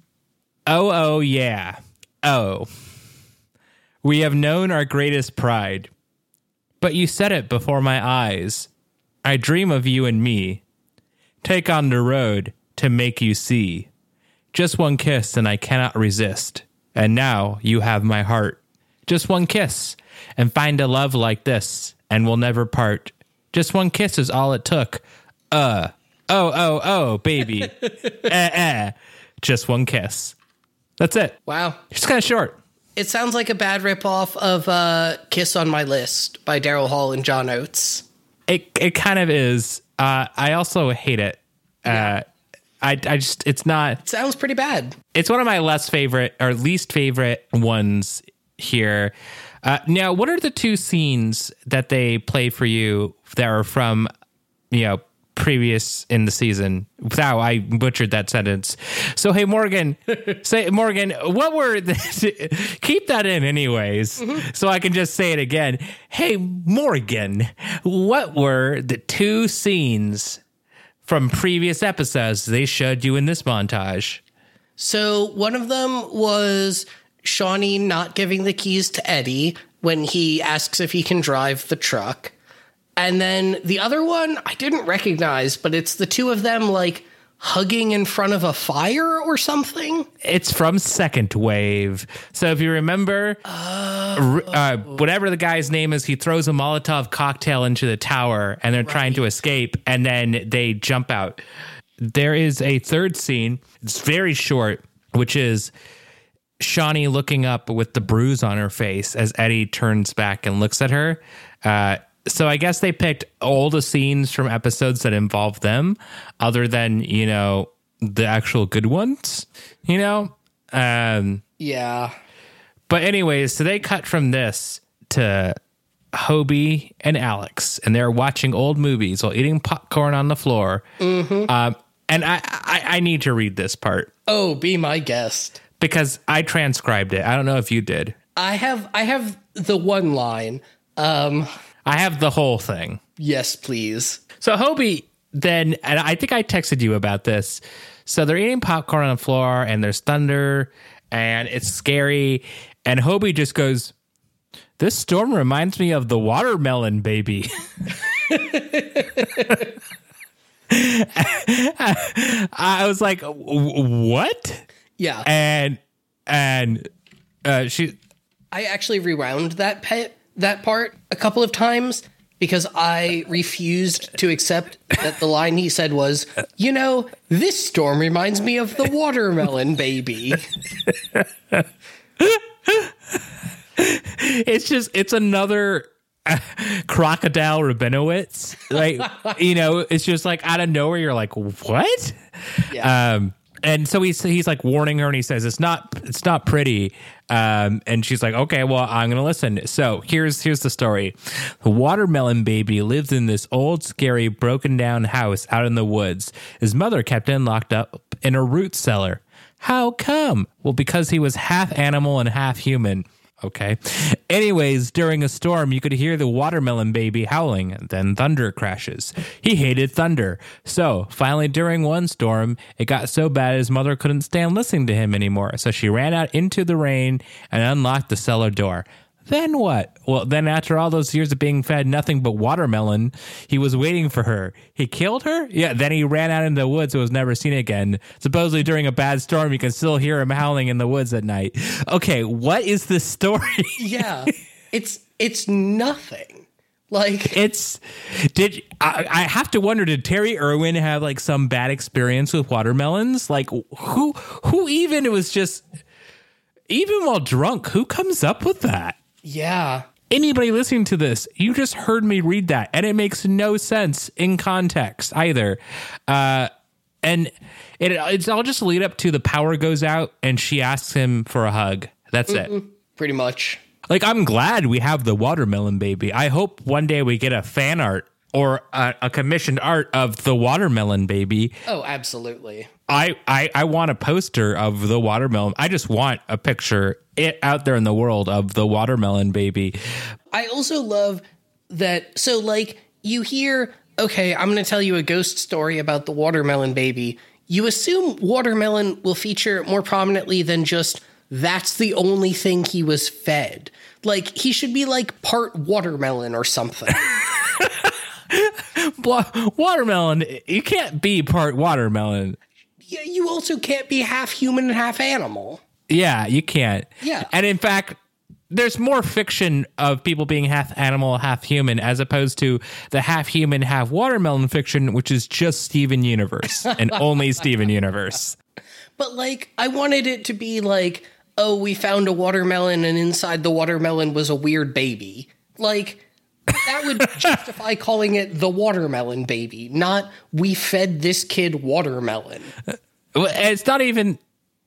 Oh, oh, yeah. Oh. We have known our greatest pride, but you said it before my eyes. I dream of you and me. Take on the road to make you see. Just one kiss and I cannot resist. And now you have my heart. Just one kiss and find a love like this and we'll never part. Just one kiss is all it took. Uh. Oh, oh, oh, baby. [laughs] eh, eh. Just one kiss. That's it. Wow. It's kind of short. It sounds like a bad ripoff of uh, Kiss on My List by Daryl Hall and John Oates. It it kind of is. Uh, I also hate it. Uh, I I just it's not. Sounds pretty bad. It's one of my less favorite or least favorite ones here. Uh, now, what are the two scenes that they play for you that are from you know previous in the season? Wow, I butchered that sentence. So, hey, Morgan, [laughs] say Morgan, what were the, [laughs] keep that in anyways, so I can just say it again. Hey, Morgan, what were the two scenes from previous episodes they showed you in this montage? So one of them was Shauni not giving the keys to Eddie when he asks if he can drive the truck. And then the other one I didn't recognize, but it's the two of them like hugging in front of a fire or something. It's from Second Wave. So if you remember, uh, whatever the guy's name is, he throws a Molotov cocktail into the tower and they're trying to escape and then they jump out. there is a third scene. It's very short, which is Shauni looking up with the bruise on her face as Eddie turns back and looks at her. Uh, so I guess they picked all the scenes from episodes that involve them, other than you know the actual good ones. You know, um, Yeah. but anyways, so they cut from this to Hobie and Alex, and they're watching old movies while eating popcorn on the floor. Um, and I, I, I need to read this part Oh, be my guest. because I transcribed it. I don't know if you did. I have I have the one line. Um I have the whole thing. yes, please. So Hobie then, and I think I texted you about this. So they're eating popcorn on the floor, and there's thunder, and it's scary. And Hobie just goes, "This storm reminds me of the watermelon baby." [laughs] I was like, "What?" Yeah. And and uh, she I actually rewound that pe- that part a couple of times because I refused to accept that the line he said was, "You know, this storm reminds me of the watermelon baby." it's just it's another uh, [laughs] crocodile Rabinowitz. Like you know, it's just like out of nowhere. You're like, what? Yeah. Um, and so he's he's like warning her, and he says it's not it's not pretty. Um, and she's like, okay, well, I'm gonna listen. So here's here's the story: the watermelon baby lived in this old, scary, broken down house out in the woods. His mother kept him locked up in a root cellar. How come? Well, because he was half animal and half human. Okay. Anyways, during a storm, you could hear the watermelon baby howling, then thunder crashes. He hated thunder. So, finally, during one storm, it got so bad his mother couldn't stand listening to him anymore. So she ran out into the rain and unlocked the cellar door. Then what? Well, then after all those years of being fed nothing but watermelon, he was waiting for her. He killed her? Yeah, then he ran out into the woods and was never seen again. Supposedly during a bad storm, you can still hear him howling in the woods at night. Okay, what is the story? [laughs] yeah. [laughs] It's it's nothing. Like it's did I, I have to wonder did Terry Irwin have like some bad experience with watermelons? Like who who even it was just even while drunk, who comes up with that? Yeah. anybody listening to this, you just heard me read that, and it makes no sense in context either. Uh, and it, it's all just lead up to the power goes out, and she asks him for a hug. That's it. Pretty much. Like I'm glad we have the watermelon baby. I hope one day we get a fan art or a, a commissioned art of the watermelon baby. Oh, absolutely. I, I I want a poster of the watermelon. I just want a picture it out there in the world of the watermelon baby. I also love that. So, like, you hear, okay, I'm going to tell you a ghost story about the watermelon baby. You assume watermelon will feature more prominently than just that's the only thing he was fed. Like, he should be like part watermelon or something. [laughs] [laughs] Wa- watermelon, you can't be part watermelon. Yeah, you also can't be half human and half animal. Yeah, you can't. Yeah. And in fact, there's more fiction of people being half animal, half human, as opposed to the half human, half watermelon fiction, which is just Steven Universe [laughs] and only Steven Universe. But like, I wanted it to be like, oh, we found a watermelon and inside the watermelon was a weird baby. Like, that would justify calling it the watermelon baby, not we fed this kid watermelon. It's not even.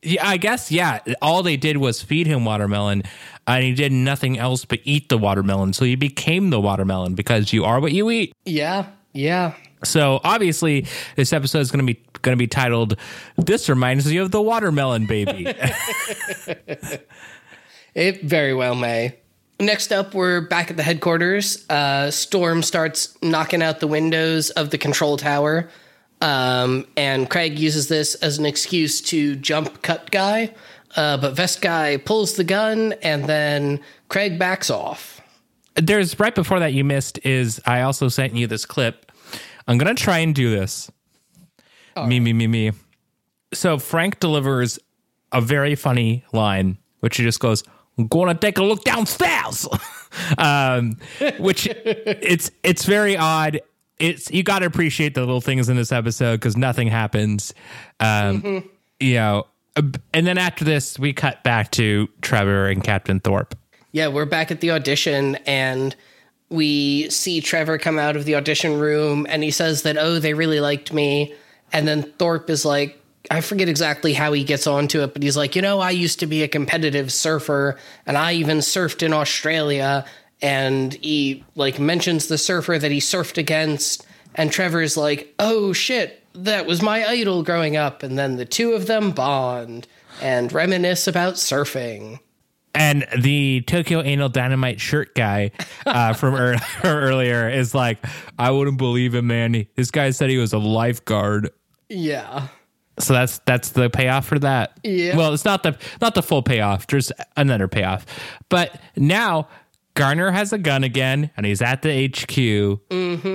Yeah, I guess yeah. All they did was feed him watermelon, and he did nothing else but eat the watermelon. So he became the watermelon because you are what you eat. Yeah, yeah. So obviously, this episode is going to be going to be titled "This reminds you of the watermelon baby." [laughs] It very well may. Next up, we're back at the headquarters. Uh, Storm starts knocking out the windows of the control tower. Um, and Craig uses this as an excuse to jump cut guy. Uh, but Vest guy pulls the gun and then Craig backs off. There's right before that you missed is I also sent you this clip. I'm gonna try and do this. me, me, me, me. So Frank delivers a very funny line, which he just goes, "I'm gonna take a look downstairs," [laughs] um, which it's it's very odd. it's you got to appreciate the little things in this episode because nothing happens. Um, You know, uh, and then after this, we cut back to Trevor and Captain Thorpe. Yeah, we're back at the audition and we see Trevor come out of the audition room and he says that, oh, they really liked me. And then Thorpe is like, I forget exactly how he gets onto it, but he's like, you know, I used to be a competitive surfer and I even surfed in Australia. And he like mentions the surfer that he surfed against. And Trevor's like, oh shit, that was my idol growing up. And then the two of them bond and reminisce about surfing. And the Tokyo Anal Dynamite shirt guy uh, [laughs] from ear- earlier is like, I wouldn't believe him, man. This guy said he was a lifeguard. Yeah. So that's that's the payoff for that. Yeah. Well, it's not the not the full payoff. There's another payoff. But now Garner has a gun again, and he's at the HQ.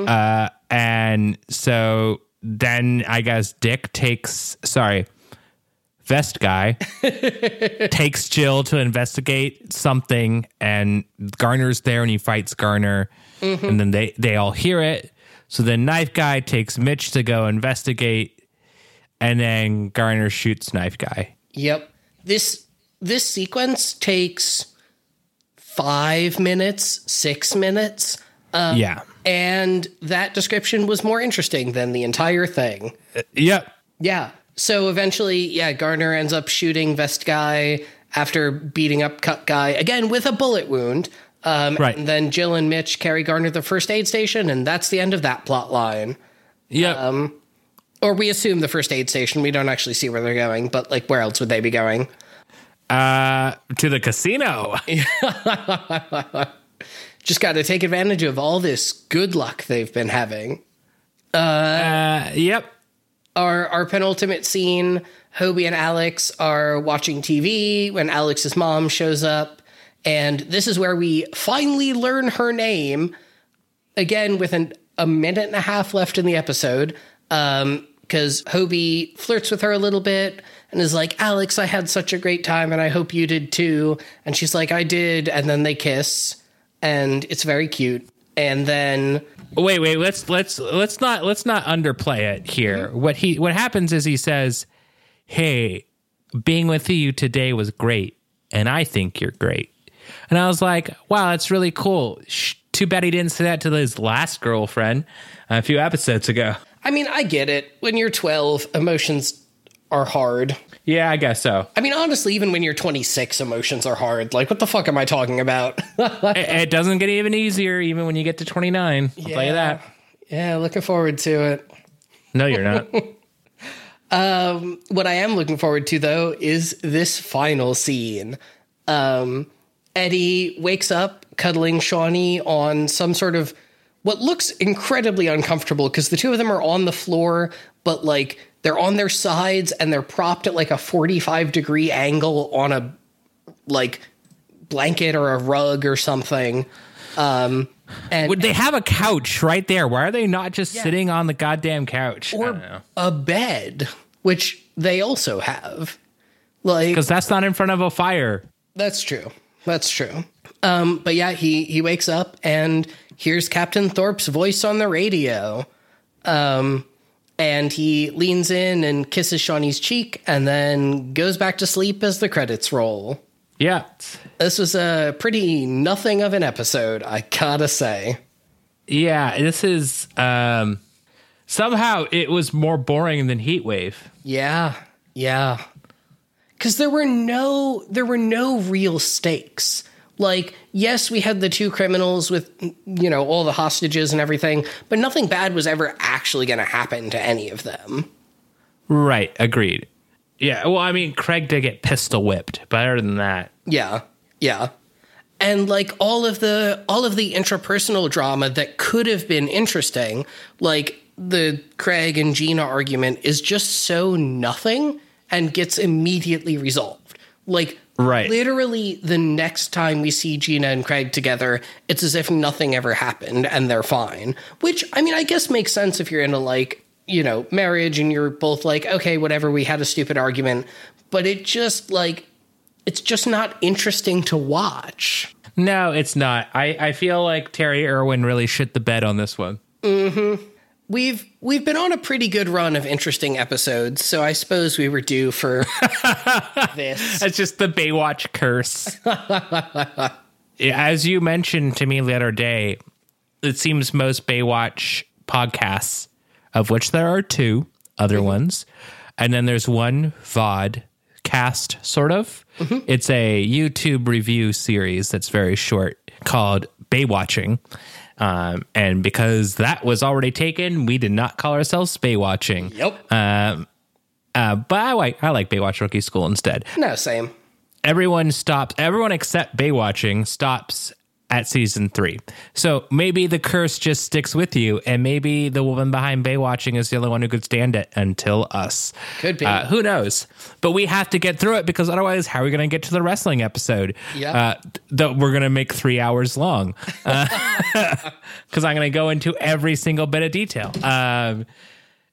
Uh, and so then I guess Dick takes sorry, vest guy [laughs] takes Jill to investigate something, and Garner's there, and he fights Garner, and then they they all hear it. So then knife guy takes Mitch to go investigate and then Garner shoots knife guy. Yep. This this sequence takes five minutes, six minutes, um, yeah. and that description was more interesting than the entire thing. Uh, yep. Yeah. So eventually, yeah, Garner ends up shooting Vest Guy after beating up Cut Guy again with a bullet wound. Um, Right. And then Jill and Mitch carry Garner to the first aid station, and that's the end of that plot line. Yep. Um, Or we assume the first aid station. We don't actually see where they're going, but like, where else would they be going? uh, to the casino. [laughs] Just got to take advantage of all this good luck they've been having. Uh, yep. our our penultimate scene, Hobie and Alex are watching TV when Alex's mom shows up, and this is where we finally learn her name. Again, with an, a minute and a half left in the episode, because Hobie flirts with her a little bit and is like, "Alex, I had such a great time, and I hope you did too." And she's like, "I did," and then they kiss, and it's very cute. And then Wait, wait. Let's let's let's not let's not underplay it here. Mm-hmm. What he what happens is he says, "Hey, being with you today was great, and I think you're great." And I was like, "Wow, that's really cool." Sh- too bad he didn't say that to his last girlfriend a few episodes ago. I mean, I get it. When you're 12, emotions are hard. Yeah, I guess so. I mean, honestly, even when you're 26, emotions are hard. Like, what the fuck am I talking about? [laughs] it, it doesn't get even easier even when you get to 29. I'll tell you that. Yeah, looking forward to it. No, you're not. [laughs] What I am looking forward to, though, is this final scene. Um, Eddie wakes up cuddling Shauni on some sort of what looks incredibly uncomfortable because the two of them are on the floor, but like they're on their sides and they're propped at like a 45 degree angle on a like blanket or a rug or something. Um, and Would they have a couch right there? Why are they not just sitting on the goddamn couch? or a bed, which they also have. Like Because that's not in front of a fire. That's true. That's true. Um, but yeah, he he wakes up and hears Captain Thorpe's voice on the radio. Um, and he leans in and kisses Shauni's cheek and then goes back to sleep as the credits roll. Yeah. This was a pretty nothing of an episode, I gotta say. Yeah. This is um somehow it was more boring than Heatwave. Yeah, yeah. Because there were no there were no real stakes. Like, yes, we had the two criminals with you know all the hostages and everything, but nothing bad was ever actually going to happen to any of them. Right. Agreed. Yeah. Well, I mean, Craig did get pistol whipped, but other than that, Yeah, yeah. And like all of the all of the interpersonal drama that could have been interesting, like the Craig and Gina argument is just so nothing and gets immediately resolved. Like Right. literally the next time we see Gina and Craig together, it's as if nothing ever happened and they're fine. Which I mean, I guess makes sense if you're in a like, you know, marriage and you're both like, okay, whatever, we had a stupid argument, but it just like it's just not interesting to watch. no, it's not. I, I feel like Terry Irwin really shit the bed on this one. Mm-hmm. We've we've been on a pretty good run of interesting episodes, so I suppose we were due for [laughs] this. It's just the Baywatch curse. [laughs] As you mentioned to me the other day, it seems most Baywatch podcasts, of which there are two other mm-hmm. ones, and then there's one VOD cast, sort of. Mm-hmm. It's a YouTube review series that's very short called Baywatching. Um, and because that was already taken, we did not call ourselves Baywatching. Yep. Um, Uh, but I like I like Baywatch Rookie School instead. no, same. everyone stops everyone except baywatching stops at season three. So maybe the curse just sticks with you and maybe the woman behind baywatching is the only one who could stand it until us. Could be. uh, who knows? But we have to get through it because otherwise how are we going to get to the wrestling episode? Yeah. uh, that we're going to make three hours long. [laughs] [laughs] Because i'm going to go into every single bit of detail. Um,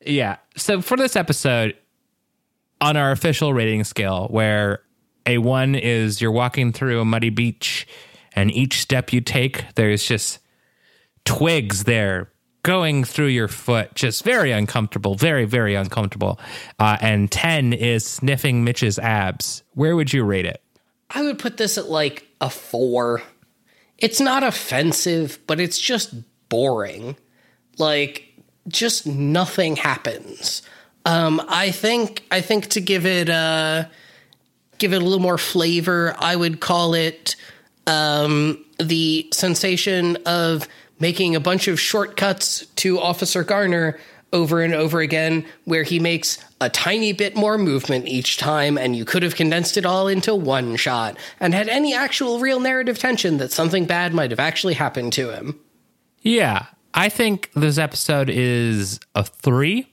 yeah. So for this episode on our official rating scale, where a one is you're walking through a muddy beach, and each step you take, there's just twigs there going through your foot, just very uncomfortable, very, very uncomfortable. Uh, and 10 is sniffing Mitch's abs. Where would you rate it? I would put this at like a four. It's not offensive, but it's just boring. Like, just nothing happens. Um, I think I think to give it uh give it a little more flavor, I would call it um, the sensation of making a bunch of shortcuts to Officer Garner over and over again, where he makes a tiny bit more movement each time, and you could have condensed it all into one shot and had any actual real narrative tension that something bad might have actually happened to him. Yeah, I think this episode is a three.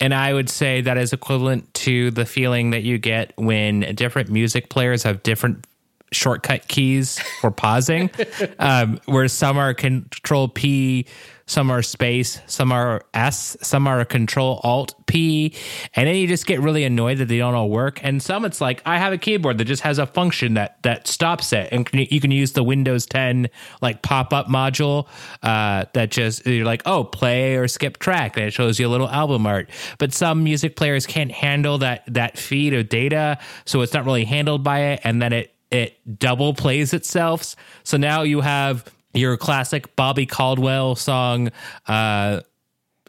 And I would say that is equivalent to the feeling that you get when different music players have different shortcut keys for pausing, [laughs] um, where some are control P, some are space, some are S, some are control alt P. And then you just get really annoyed that they don't all work. And some it's like, I have a keyboard that just has a function that that stops it. And can- you can use the Windows 10 like pop up module uh, that just, you're like, oh, play or skip track. And it shows you a little album art. But some music players can't handle that that feed of data. So it's not really handled by it. And then it, it double plays itself. So now you have your classic Bobby Caldwell song. Uh,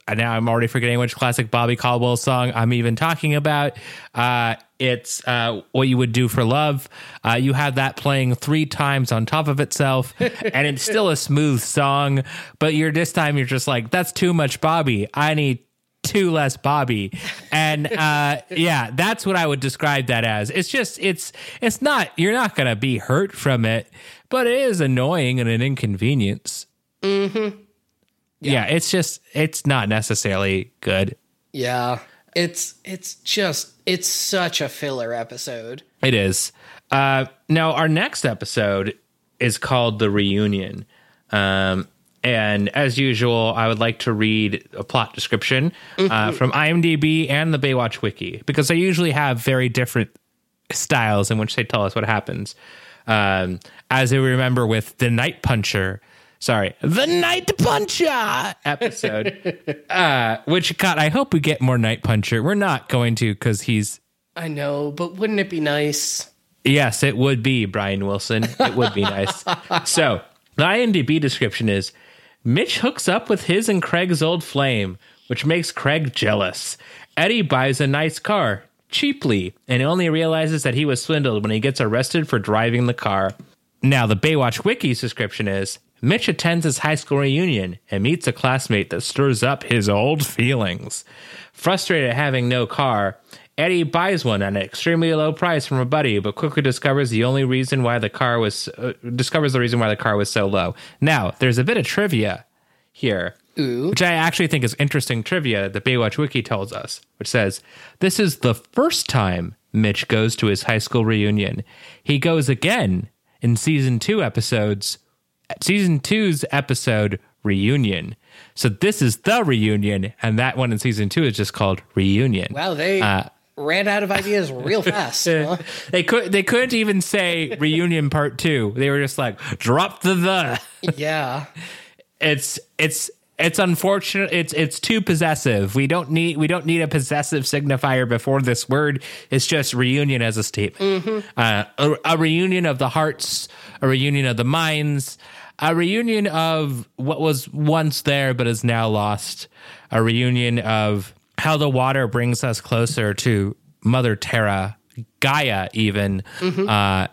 and now I'm already forgetting which classic Bobby Caldwell song I'm even talking about. Uh, it's uh, what you would do for love. Uh, you have that playing three times on top of itself, [laughs] and it's still a smooth song. But you're this time you're just like, that's too much Bobby. I need two less Bobby. And uh, yeah, that's what I would describe that as. It's just it's it's not you're not gonna be hurt from it, but it is annoying and an inconvenience. Mm-hmm. Yeah. it's just it's not necessarily good. Yeah, it's it's just it's such a filler episode. It is. Uh, now our next episode is called the reunion. Um, and as usual, I would like to read a plot description uh, from IMDb and the Baywatch Wiki because they usually have very different styles in which they tell us what happens. Um, as you remember with the Night Puncher, sorry, the Night Puncher episode, [laughs] uh, which God, I hope we get more Night Puncher. We're not going to because he's I know, but wouldn't it be nice? Yes, it would be Brian Wilson. It would be nice. [laughs] So the IMDb description is Mitch hooks up with his and Craig's old flame, which makes Craig jealous. Eddie buys a nice car cheaply and only realizes that he was swindled when he gets arrested for driving the car. Now, the Baywatch Wiki's description is Mitch attends his high school reunion and meets a classmate that stirs up his old feelings. Frustrated at having no car, Eddie buys one at an extremely low price from a buddy, but quickly discovers the only reason why the car was uh, discovers the reason why the car was so low. Now, there's a bit of trivia here, which I actually think is interesting trivia. The Baywatch Wiki tells us, which says this is the first time Mitch goes to his high school reunion. He goes again in season two episodes, season two's episode reunion. So this is the reunion, and that one in season two is just called reunion. Wow, they ran out of ideas real [laughs] fast. huh? They could they couldn't even say reunion part two. They were just like drop the the. Yeah. It's it's it's unfortunate. It's it's too possessive. We don't need we don't need a possessive signifier before this word. It's just reunion as a statement. Uh, a, a reunion of the hearts, a reunion of the minds, a reunion of what was once there but is now lost. A reunion of how the water brings us closer to Mother Terra, Gaia, even. Uh,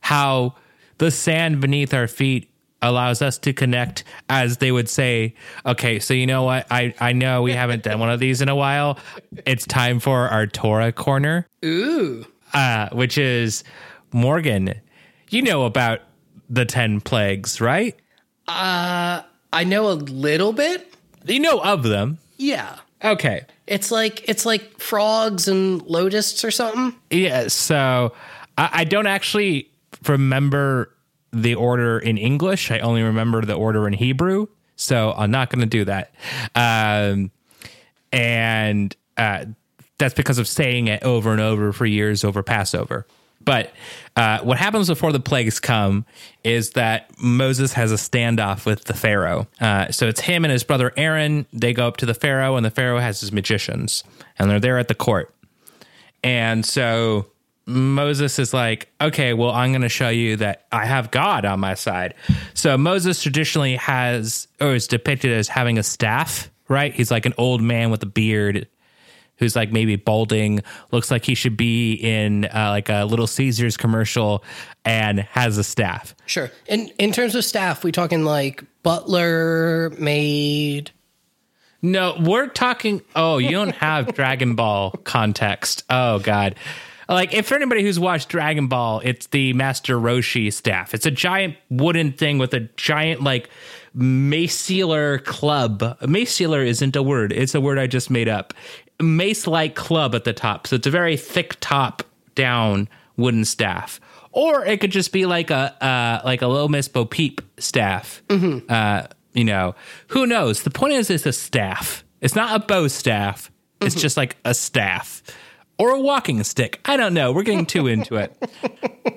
how the sand beneath our feet allows us to connect as they would say okay so you know what i i know we haven't done one of these in a while it's time for our torah corner Ooh. uh which is morgan you know about the 10 plagues right I know a little bit. you know of them Yeah. Okay It's like it's like frogs and locusts or something. Yeah, so I, I don't actually remember the order in English. I only remember the order in Hebrew. So I'm not going to do that. Um, and uh, that's because of saying it over and over for years over Passover. But uh, what happens before the plagues come is that Moses has a standoff with the Pharaoh. Uh, so it's him and his brother Aaron. They go up to the Pharaoh, and the Pharaoh has his magicians, and they're there at the court. And so Moses is like, okay, well, I'm going to show you that I have God on my side. So Moses traditionally has, or is depicted as having a staff, right? He's like an old man with a beard who's like maybe balding, looks like he should be in uh, like a Little Caesars commercial and has a staff. Sure. In in terms of staff, we talking like butler, maid. No, we're talking. Oh, you don't have [laughs] Dragon Ball context. Oh God. Like if for anybody who's watched Dragon Ball, it's the Master Roshi staff. It's a giant wooden thing with a giant like macelar club. Macelar isn't a word; it's a word I just made up. Mace-like club at the top, so it's a very thick top down wooden staff. Or it could just be like a uh, like a little Miss Bo Peep staff. Uh, you know, who knows? The point is, it's a staff. It's not a bow staff. It's just like a staff or a walking stick. I don't know. We're getting too into it.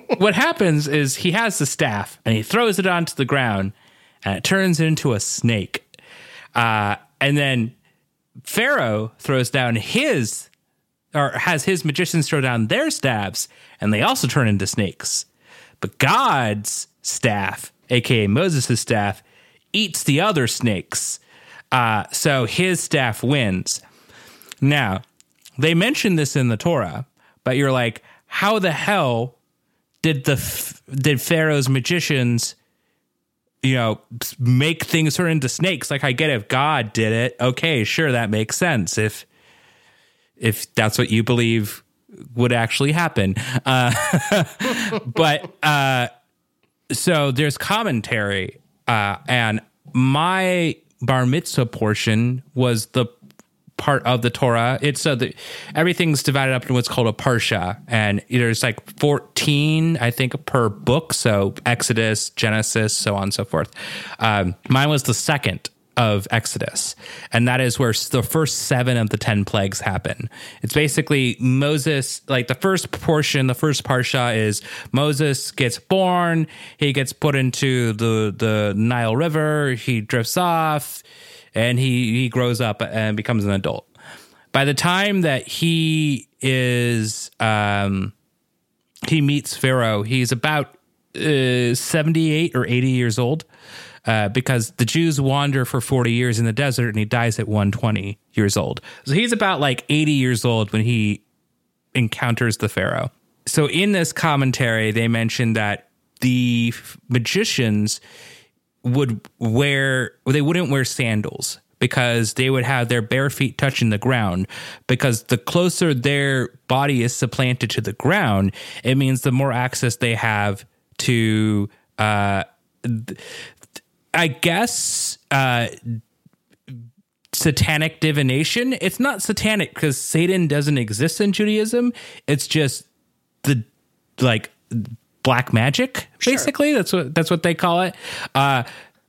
[laughs] what happens is he has the staff and he throws it onto the ground and it turns into a snake. Uh, and then Pharaoh throws down his or has his magicians throw down their staffs and they also turn into snakes. But God's staff, aka Moses' staff, eats the other snakes. Uh, so his staff wins. Now, they mention this in the Torah, but you're like, how the hell did the did Pharaoh's magicians, you know, make things turn into snakes? Like, I get it. if God did it, okay, sure, that makes sense. If if that's what you believe would actually happen, uh, [laughs] but uh, so there's commentary, uh, and my bar mitzvah portion was the part of the Torah. It's so that everything's divided up into what's called a parsha, and there's like 14, I think, per book. So Exodus, Genesis, so on and so forth. Um, mine was the second of Exodus, and that is where the first seven of the 10 plagues happen. It's basically Moses, like the first portion, the first parsha is Moses gets born, he gets put into the, the Nile River, he drifts off, and he, he grows up and becomes an adult. By the time that he is, um, he meets Pharaoh, he's about uh, 78 or 80 years old uh, because the Jews wander for 40 years in the desert and he dies at 120 years old. So he's about like 80 years old when he encounters the Pharaoh. So in this commentary, they mentioned that the magicians would wear, they wouldn't wear sandals because they would have their bare feet touching the ground. Because the closer their body is supplanted to the ground, it means the more access they have to, uh, I guess, uh, satanic divination. It's not satanic because Satan doesn't exist in Judaism. It's just the like black magic, basically. That's what that's what they call it. Uh,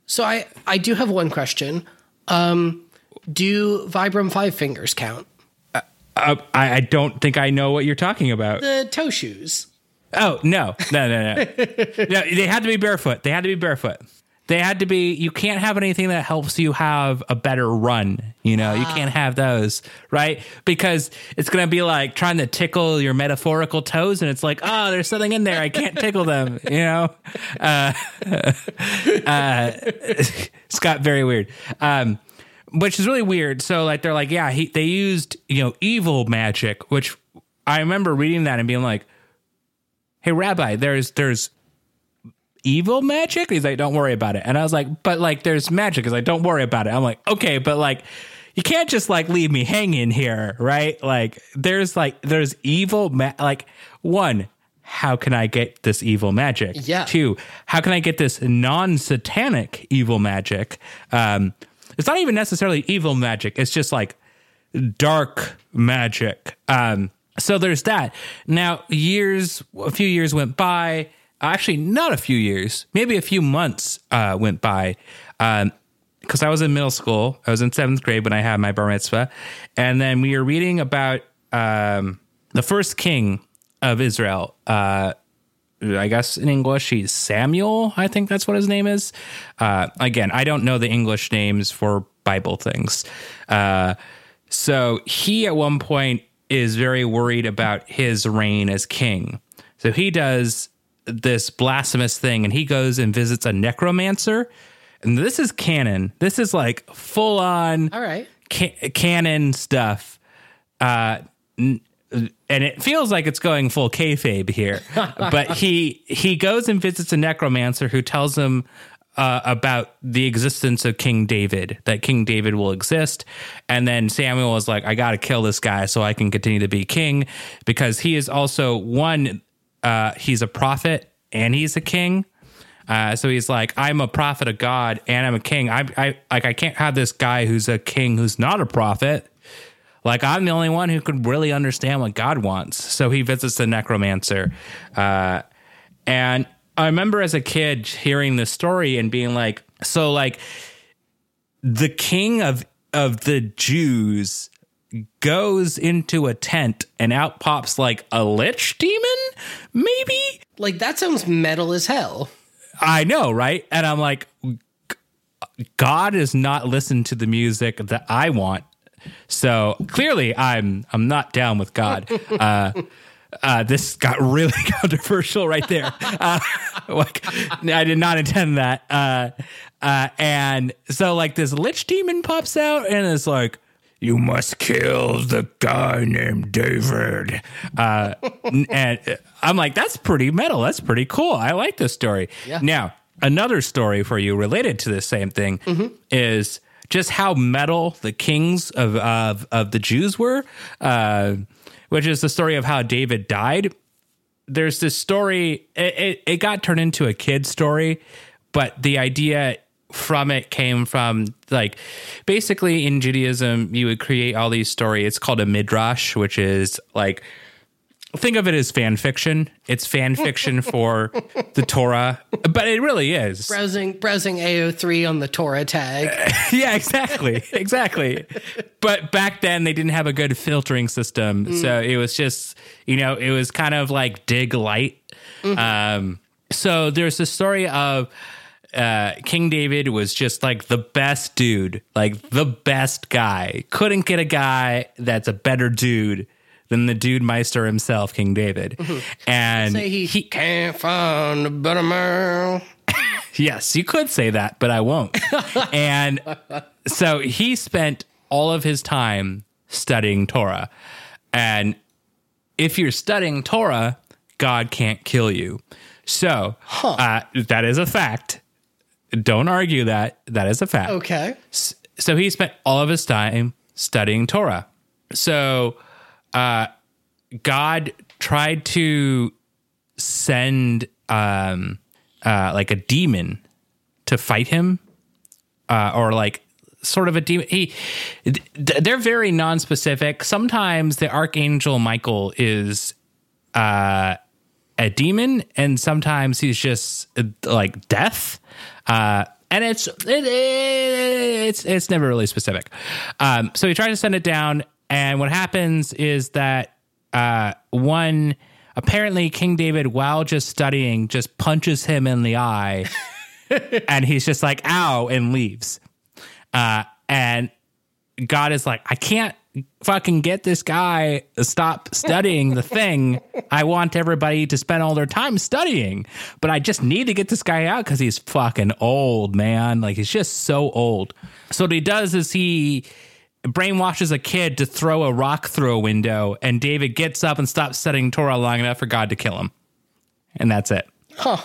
So I I do have one question. Um, do Vibram Five Fingers count? uh, I, I don't think I know what you're talking about. The toe shoes. Oh no, no, no, no, [laughs] no! They had to be barefoot. They had to be barefoot. They had to be. You can't have anything that helps you have a better run. You know, you can't have those, right? Because it's gonna be like trying to tickle your metaphorical toes, and it's like, oh, there's something in there. I can't [laughs] tickle them. You know, uh, [laughs] uh, [laughs] it's got very weird. Um, which is really weird. So like they're like, yeah, he, they used you know evil magic, which I remember reading that and being like, hey, Rabbi, there's there's evil magic. He's like, don't worry about it. And I was like, but like there's magic. He's like, don't worry about it. I'm like, okay, but like you can't just like leave me hanging here, right? Like there's like there's evil ma- like one. How can I get this evil magic? Yeah. Two, how can I get this non-satanic evil magic? Um, it's not even necessarily evil magic. It's just like dark magic. Um, so there's that. Now, years, a few years went by. Actually, not a few years, maybe a few months uh, went by. Because I was in middle school, I was in seventh grade when I had my bar mitzvah, and then we were reading about um, the first king of Israel. Uh, I guess in English he's Samuel. I think that's what his name is. Uh, again, I don't know the English names for Bible things. Uh, so he at one point is very worried about his reign as king. So he does this blasphemous thing and he goes and visits a necromancer. And this is canon. This is like full on All right. ca- canon stuff. Uh, n- and it feels like it's going full kayfabe here. [laughs] but he he goes and visits a necromancer who tells him uh, about the existence of King David, that King David will exist. And then Samuel is like, I got to kill this guy so I can continue to be king because he is also one, uh, he's a prophet and he's a king. Uh, so he's like, I'm a prophet of God and I'm a king. I, I like I can't have this guy who's a king who's not a prophet. Like I'm the only one who could really understand what God wants. So he visits the necromancer, uh, and I remember as a kid hearing this story and being like, so like the king of of the Jews goes into a tent and out pops like a lich demon, maybe. Like that sounds metal as hell. I know, right? And I'm like, God is not listening to the music that I want. So clearly, I'm I'm not down with God. [laughs] Uh, uh, this got really [laughs] controversial right there. [laughs] Uh, like, I did not intend that. Uh, uh, and so, like, this lich demon pops out and it's like, you must kill the guy named David. Uh, [laughs] and I'm like, that's pretty metal. That's pretty cool. I like this story. Yeah. Now, another story for you related to the same thing is just how metal the kings of of, of the Jews were, uh, which is the story of how David died. There's this story. It, it, it got turned into a kid story, but the idea from it came from like basically in Judaism you would create all these stories. It's called a midrash, which is like think of it as fan fiction. It's fan fiction [laughs] for the Torah, but it really is. Browsing browsing AO3 on the Torah tag. [laughs] yeah, exactly. Exactly. but back then they didn't have a good filtering system. So it was just, you know, it was kind of like dig light. Um, so there's the story of uh, King David was just like the best dude, like the best guy. Couldn't get a guy that's a better dude than the dude Meister himself, King David. And Say he, can't find a better man. [laughs] Yes, you could say that, but I won't. [laughs] and so he spent all of his time studying Torah. And if you're studying Torah, God can't kill you. So uh, that is a fact. Don't argue that. That is a fact. Okay. So he spent all of his time studying Torah. So uh, God tried to send um, uh, like a demon to fight him, uh, or like sort of a demon. He, they're very non-specific. Sometimes the archangel Michael is uh, a demon, and sometimes he's just uh, like death. Uh, and it's it, it's it's never really specific. Um, so he tried to send it down, and what happens is that uh, one apparently King David, while just studying, just punches him in the eye, [laughs] and he's just like, ow, and leaves. Uh, and God is like, I can't fucking get this guy stop studying the thing. I want everybody to spend all their time studying, but I just need to get this guy out because he's fucking old, man. Like he's just so old. So what he does is he brainwashes a kid to throw a rock through a window, and David gets up and stops studying Torah long enough for God to kill him. And that's it. Huh.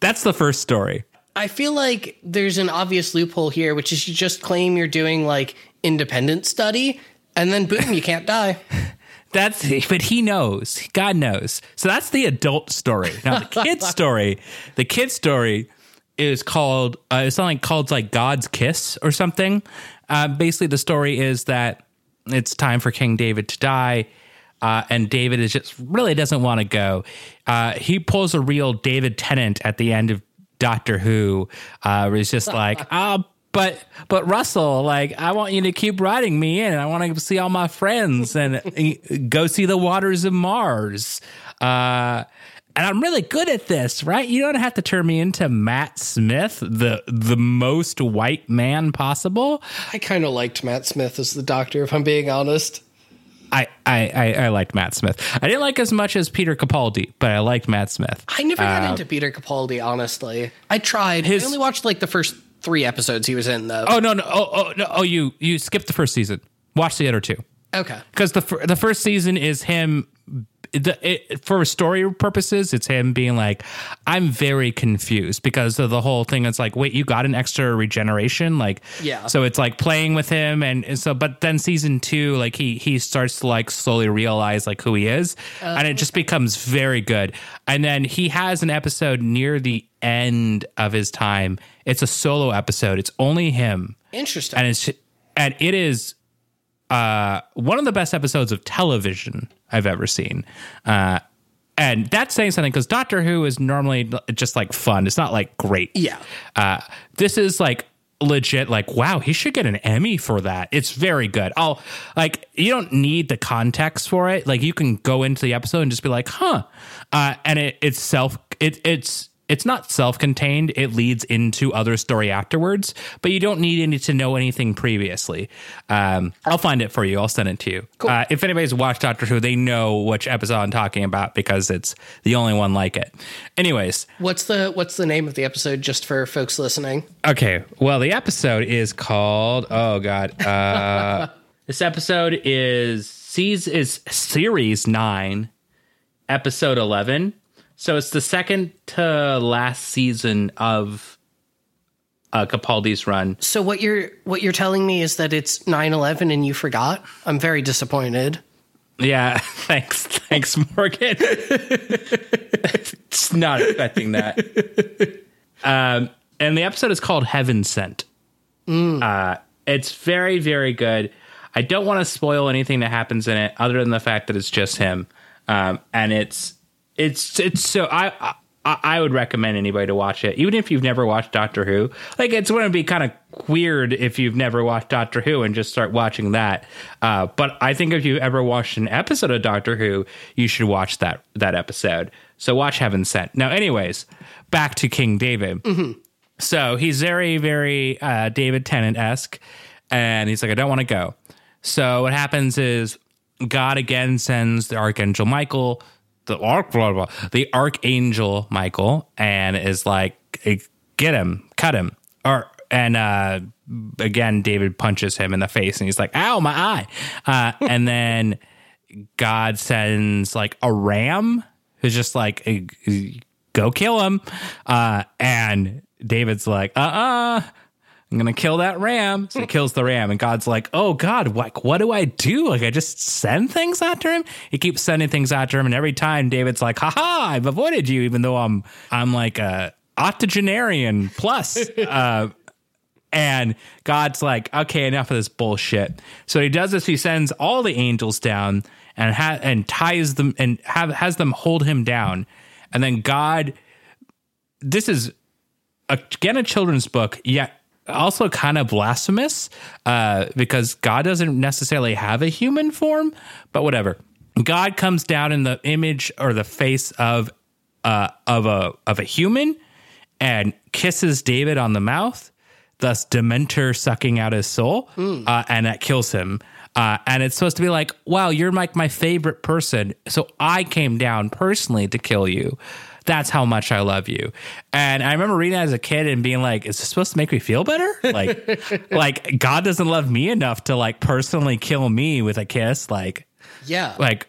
That's the first story. I feel like there's an obvious loophole here, which is you just claim you're doing like independent study, and then boom, you can't die. [laughs] That's but he knows. God knows. So that's the adult story. Now the kid [laughs] story, the kid story is called uh, it's something called like God's kiss or something. Uh, basically, the story is that it's time for King David to die. Uh, and David is just really doesn't want to go. Uh, he pulls a real David Tennant at the end of Doctor Who. Uh, where he's just like, [laughs] ah, but but Russell, like, I want you to keep writing me in. I want to see all my friends and [laughs] uh, go see the waters of Mars. Uh, and I'm really good at this, right? You don't have to turn me into Matt Smith, the the most white man possible. I kind of liked Matt Smith as the doctor, if I'm being honest. I, I, I, I liked Matt Smith. I didn't like as much as Peter Capaldi, but I liked Matt Smith. I never got into Peter Capaldi, honestly. I tried. His- I only watched like the first three episodes he was in, though. Oh no no oh oh no oh you you skipped the first season. Watch the other two Okay. because the fir- the first season is him. The, it, for story purposes, it's him being like, "I'm very confused" because of the whole thing. It's like, wait, you got an extra regeneration, like, Yeah. So it's like playing with him, and, and so, but then season two, like he he starts to like slowly realize like who he is, and it just becomes very good. And then he has an episode near the end of his time. It's a solo episode. It's only him Interesting. and it's and it is uh, one of the best episodes of television I've ever seen. Uh, and that's saying something because Doctor Who is normally just like fun. It's not like great. Yeah. Uh, this is like legit. Like, wow, he should get an Emmy for that. It's very good. I'll like you don't need the context for it. Like you can go into the episode and just be like, huh. Uh, and it it's self it it's it's not self-contained. It leads into other story afterwards but you don't need any to know anything previously. Um, i'll find it for you. I'll send it to you. Uh, if anybody's watched doctor who they know which episode i'm talking about because it's the only one like it. Anyways. What's the What's the name of the episode, just for folks listening? okay. Well the episode is called oh god uh, [laughs] this episode is sees is series 9 episode 11 so it's the second to last season of uh, Capaldi's run. So what you're what you're telling me is that it's 9/11 and you forgot? I'm very disappointed. Yeah, [laughs] thanks, thanks, Morgan. [laughs] it's not expecting that. Um, and the episode is called Heaven Sent. Uh, it's very, very good. I don't want to spoil anything that happens in it, other than the fact that it's just him. Um, and it's it's it's so I. I I would recommend anybody to watch it, even if you've never watched Doctor Who. Like, it's going to be kind of weird if you've never watched Doctor Who and just start watching that. Uh, but I think if you've ever watched an episode of Doctor Who, you should watch that that episode. So watch Heaven Sent. Now, anyways, back to King David. So he's very, very uh, David Tennant esque, and he's like, I don't want to go. So what happens is God again sends the Archangel Michael, the arch, blah, blah, blah, the Archangel Michael, and is like, get him, cut him, or and uh, again David punches him in the face, and he's like, ow, my eye, uh, and then God sends like a ram who's just like, go kill him, uh, and David's like, uh uh I'm gonna kill that ram. So he kills the ram, and God's like, "Oh God, like what do I do? Like I just send things after him." He keeps sending things after him, and every time David's like, "Ha ha! I've avoided you, even though I'm I'm like a octogenarian plus." [laughs] uh, and God's like, "Okay, enough of this bullshit." So he does this. He sends all the angels down and ha- and ties them and have has them hold him down, and then God. This is again a children's book, yet also kind of blasphemous uh, because God doesn't necessarily have a human form, but whatever. God comes down in the image or the face of uh, of a of a human, and kisses David on the mouth, thus Dementor sucking out his soul, uh, and that kills him. Uh, and it's supposed to be like, wow, you're like my favorite person. So I came down personally to kill you. That's how much I love you. And I remember reading that as a kid and being like, is this supposed to make me feel better? [laughs] Like, like God doesn't love me enough to like personally kill me with a kiss. Like, Yeah. like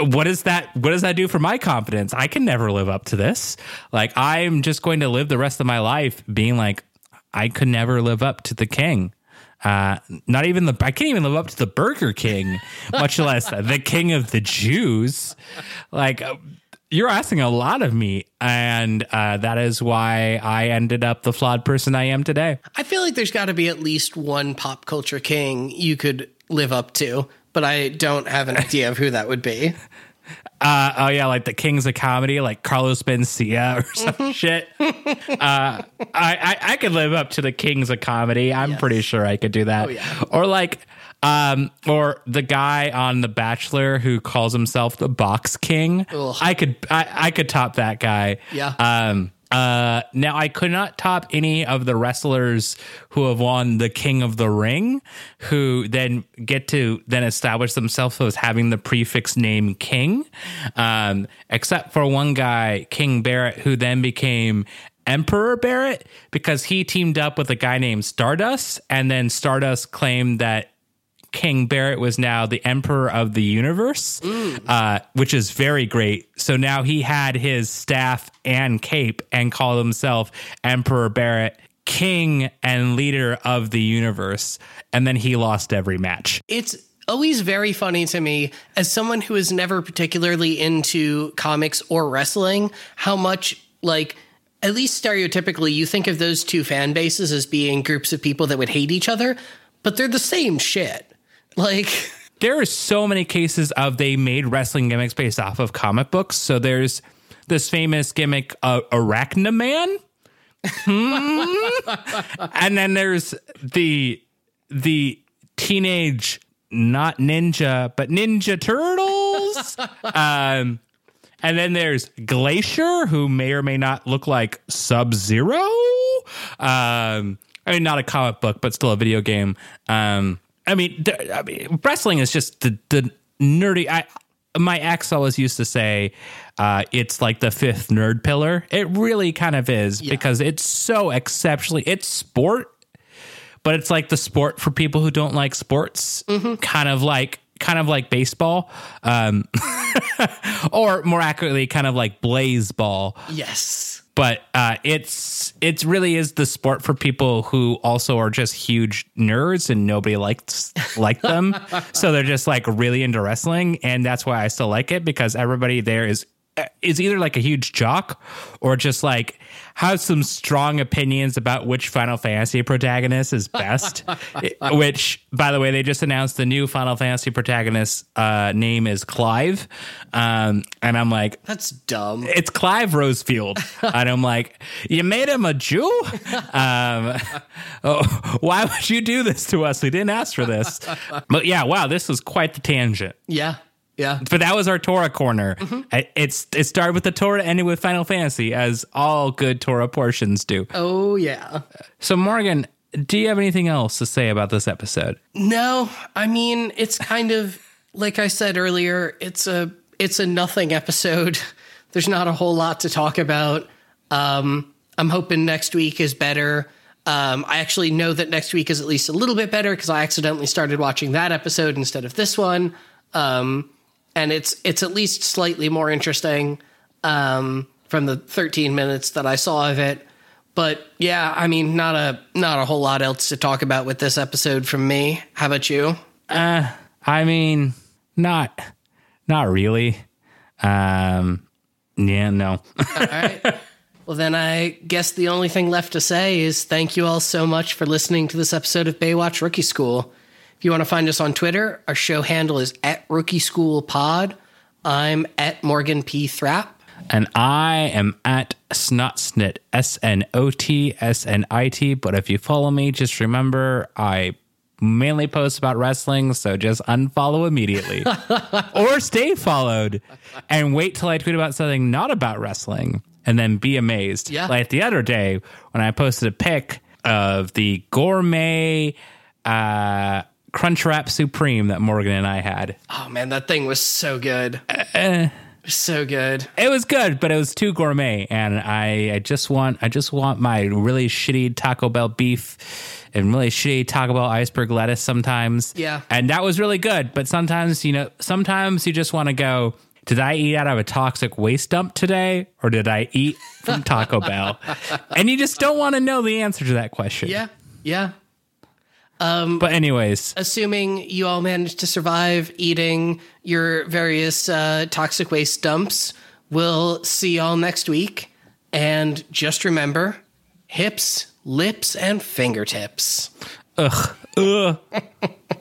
what is that what does that do for my confidence i can never live up to this like i'm just going to live the rest of my life being like i could never live up to the king uh not even the i can't even live up to the burger king much less [laughs] the king of the jews like you're asking a lot of me and uh, that is why i ended up the flawed person i am today I feel like there's got to be at least one pop culture king you could live up to, but I don't have an [laughs] idea of who that would be. Uh, oh yeah, like the kings of comedy, like Carlos Mencia or some shit. [laughs] Uh, I, I I could live up to the kings of comedy. I'm Yes. pretty sure I could do that. Oh, yeah. Or like, um, or the guy on The Bachelor who calls himself the Box King. Ugh. I could I, I could top that guy. Yeah. Um. Uh. Now I could not top any of the wrestlers who have won the King of the Ring, who then get to then establish themselves as having the prefix name King. Um. Except for one guy, King Barrett, who then became. Emperor Barrett because he teamed up with a guy named Stardust, and then Stardust claimed that King Barrett was now the emperor of the universe, uh, which is very great. So now he had his staff and cape and called himself Emperor Barrett, king and leader of the universe. And then he lost every match. It's always very funny to me as someone who is never particularly into comics or wrestling how much like at least stereotypically you think of those two fan bases as being groups of people that would hate each other but they're the same shit like [laughs] There are so many cases of they made wrestling gimmicks based off of comic books. So there's this famous gimmick, uh, Arachnaman. Hmm? [laughs] and then there's the the teenage not ninja but ninja turtles [laughs] um and then there's glacier who may or may not look like sub zero um i mean not a comic book but still a video game um i mean i mean wrestling is just the the nerdy i my ex always used to say uh, it's like the fifth nerd pillar. It really kind of is because it's so exceptionally it's sport, but it's like the sport for people who don't like sports. Kind of like kind of like baseball, um, [laughs] or more accurately, kind of like Blaseball yes but uh, it's it's really is the sport for people who also are just huge nerds and nobody likes like them. so they're just like really into wrestling, and that's why I still like it because everybody there is is either like a huge jock or just like has some strong opinions about which Final Fantasy protagonist is best. [laughs] which, by the way, they just announced the new Final Fantasy protagonist uh, name is Clive, um, and I'm like, that's dumb it's Clive Rosfield. [laughs] and I'm like, you made him a Jew? Um, [laughs] oh, why would you do this to us? We didn't ask for this. But yeah, wow, this was quite the tangent. yeah yeah But that was our Torah corner. I- It's it started with the Torah, ended with Final Fantasy, as all good Torah portions do. oh yeah So Morgan, do you have anything else to say about this episode? No, I mean it's kind of like I said earlier. It's a it's a nothing episode. [laughs] There's not a whole lot to talk about. Um, I'm hoping next week is better. Um, I actually know that next week is at least a little bit better because I accidentally started watching that episode instead of this one, um, and it's it's at least slightly more interesting um, from the 13 minutes that I saw of it. But yeah, I mean, not a not a whole lot else to talk about with this episode from me. How about you? I mean, not not really. Um, yeah, no. All right. Well, then I guess the only thing left to say is thank you all so much for listening to this episode of Baywatch Rookie School. If you want to find us on Twitter, our show handle is at Rookie School Pod. I'm at Morgan P. Thrapp. and I am at Snotsnit, S N O T S N I T. But if you follow me, just remember I mainly post about wrestling, so just unfollow immediately [laughs] or stay followed and wait till I tweet about something not about wrestling. and then be amazed. Yeah. Like the other day when I posted a pic of the gourmet uh, Crunchwrap Supreme that Morgan and I had. Oh man, that thing was so good. Uh, eh. so good. It was good, but it was too gourmet, and I, I just want I just want my really shitty Taco Bell beef and really shitty Taco Bell iceberg lettuce sometimes. Yeah. and that was really good. But sometimes you know, sometimes you just want to go. Did I eat out of a toxic waste dump today, or did I eat from Taco Bell? [laughs] And you just don't want to know the answer to that question. Yeah. Yeah. But anyways, Assuming you all managed to survive eating your various uh, toxic waste dumps, we'll see y'all next week. And just remember hips, lips, and fingertips. ugh, ugh. [laughs]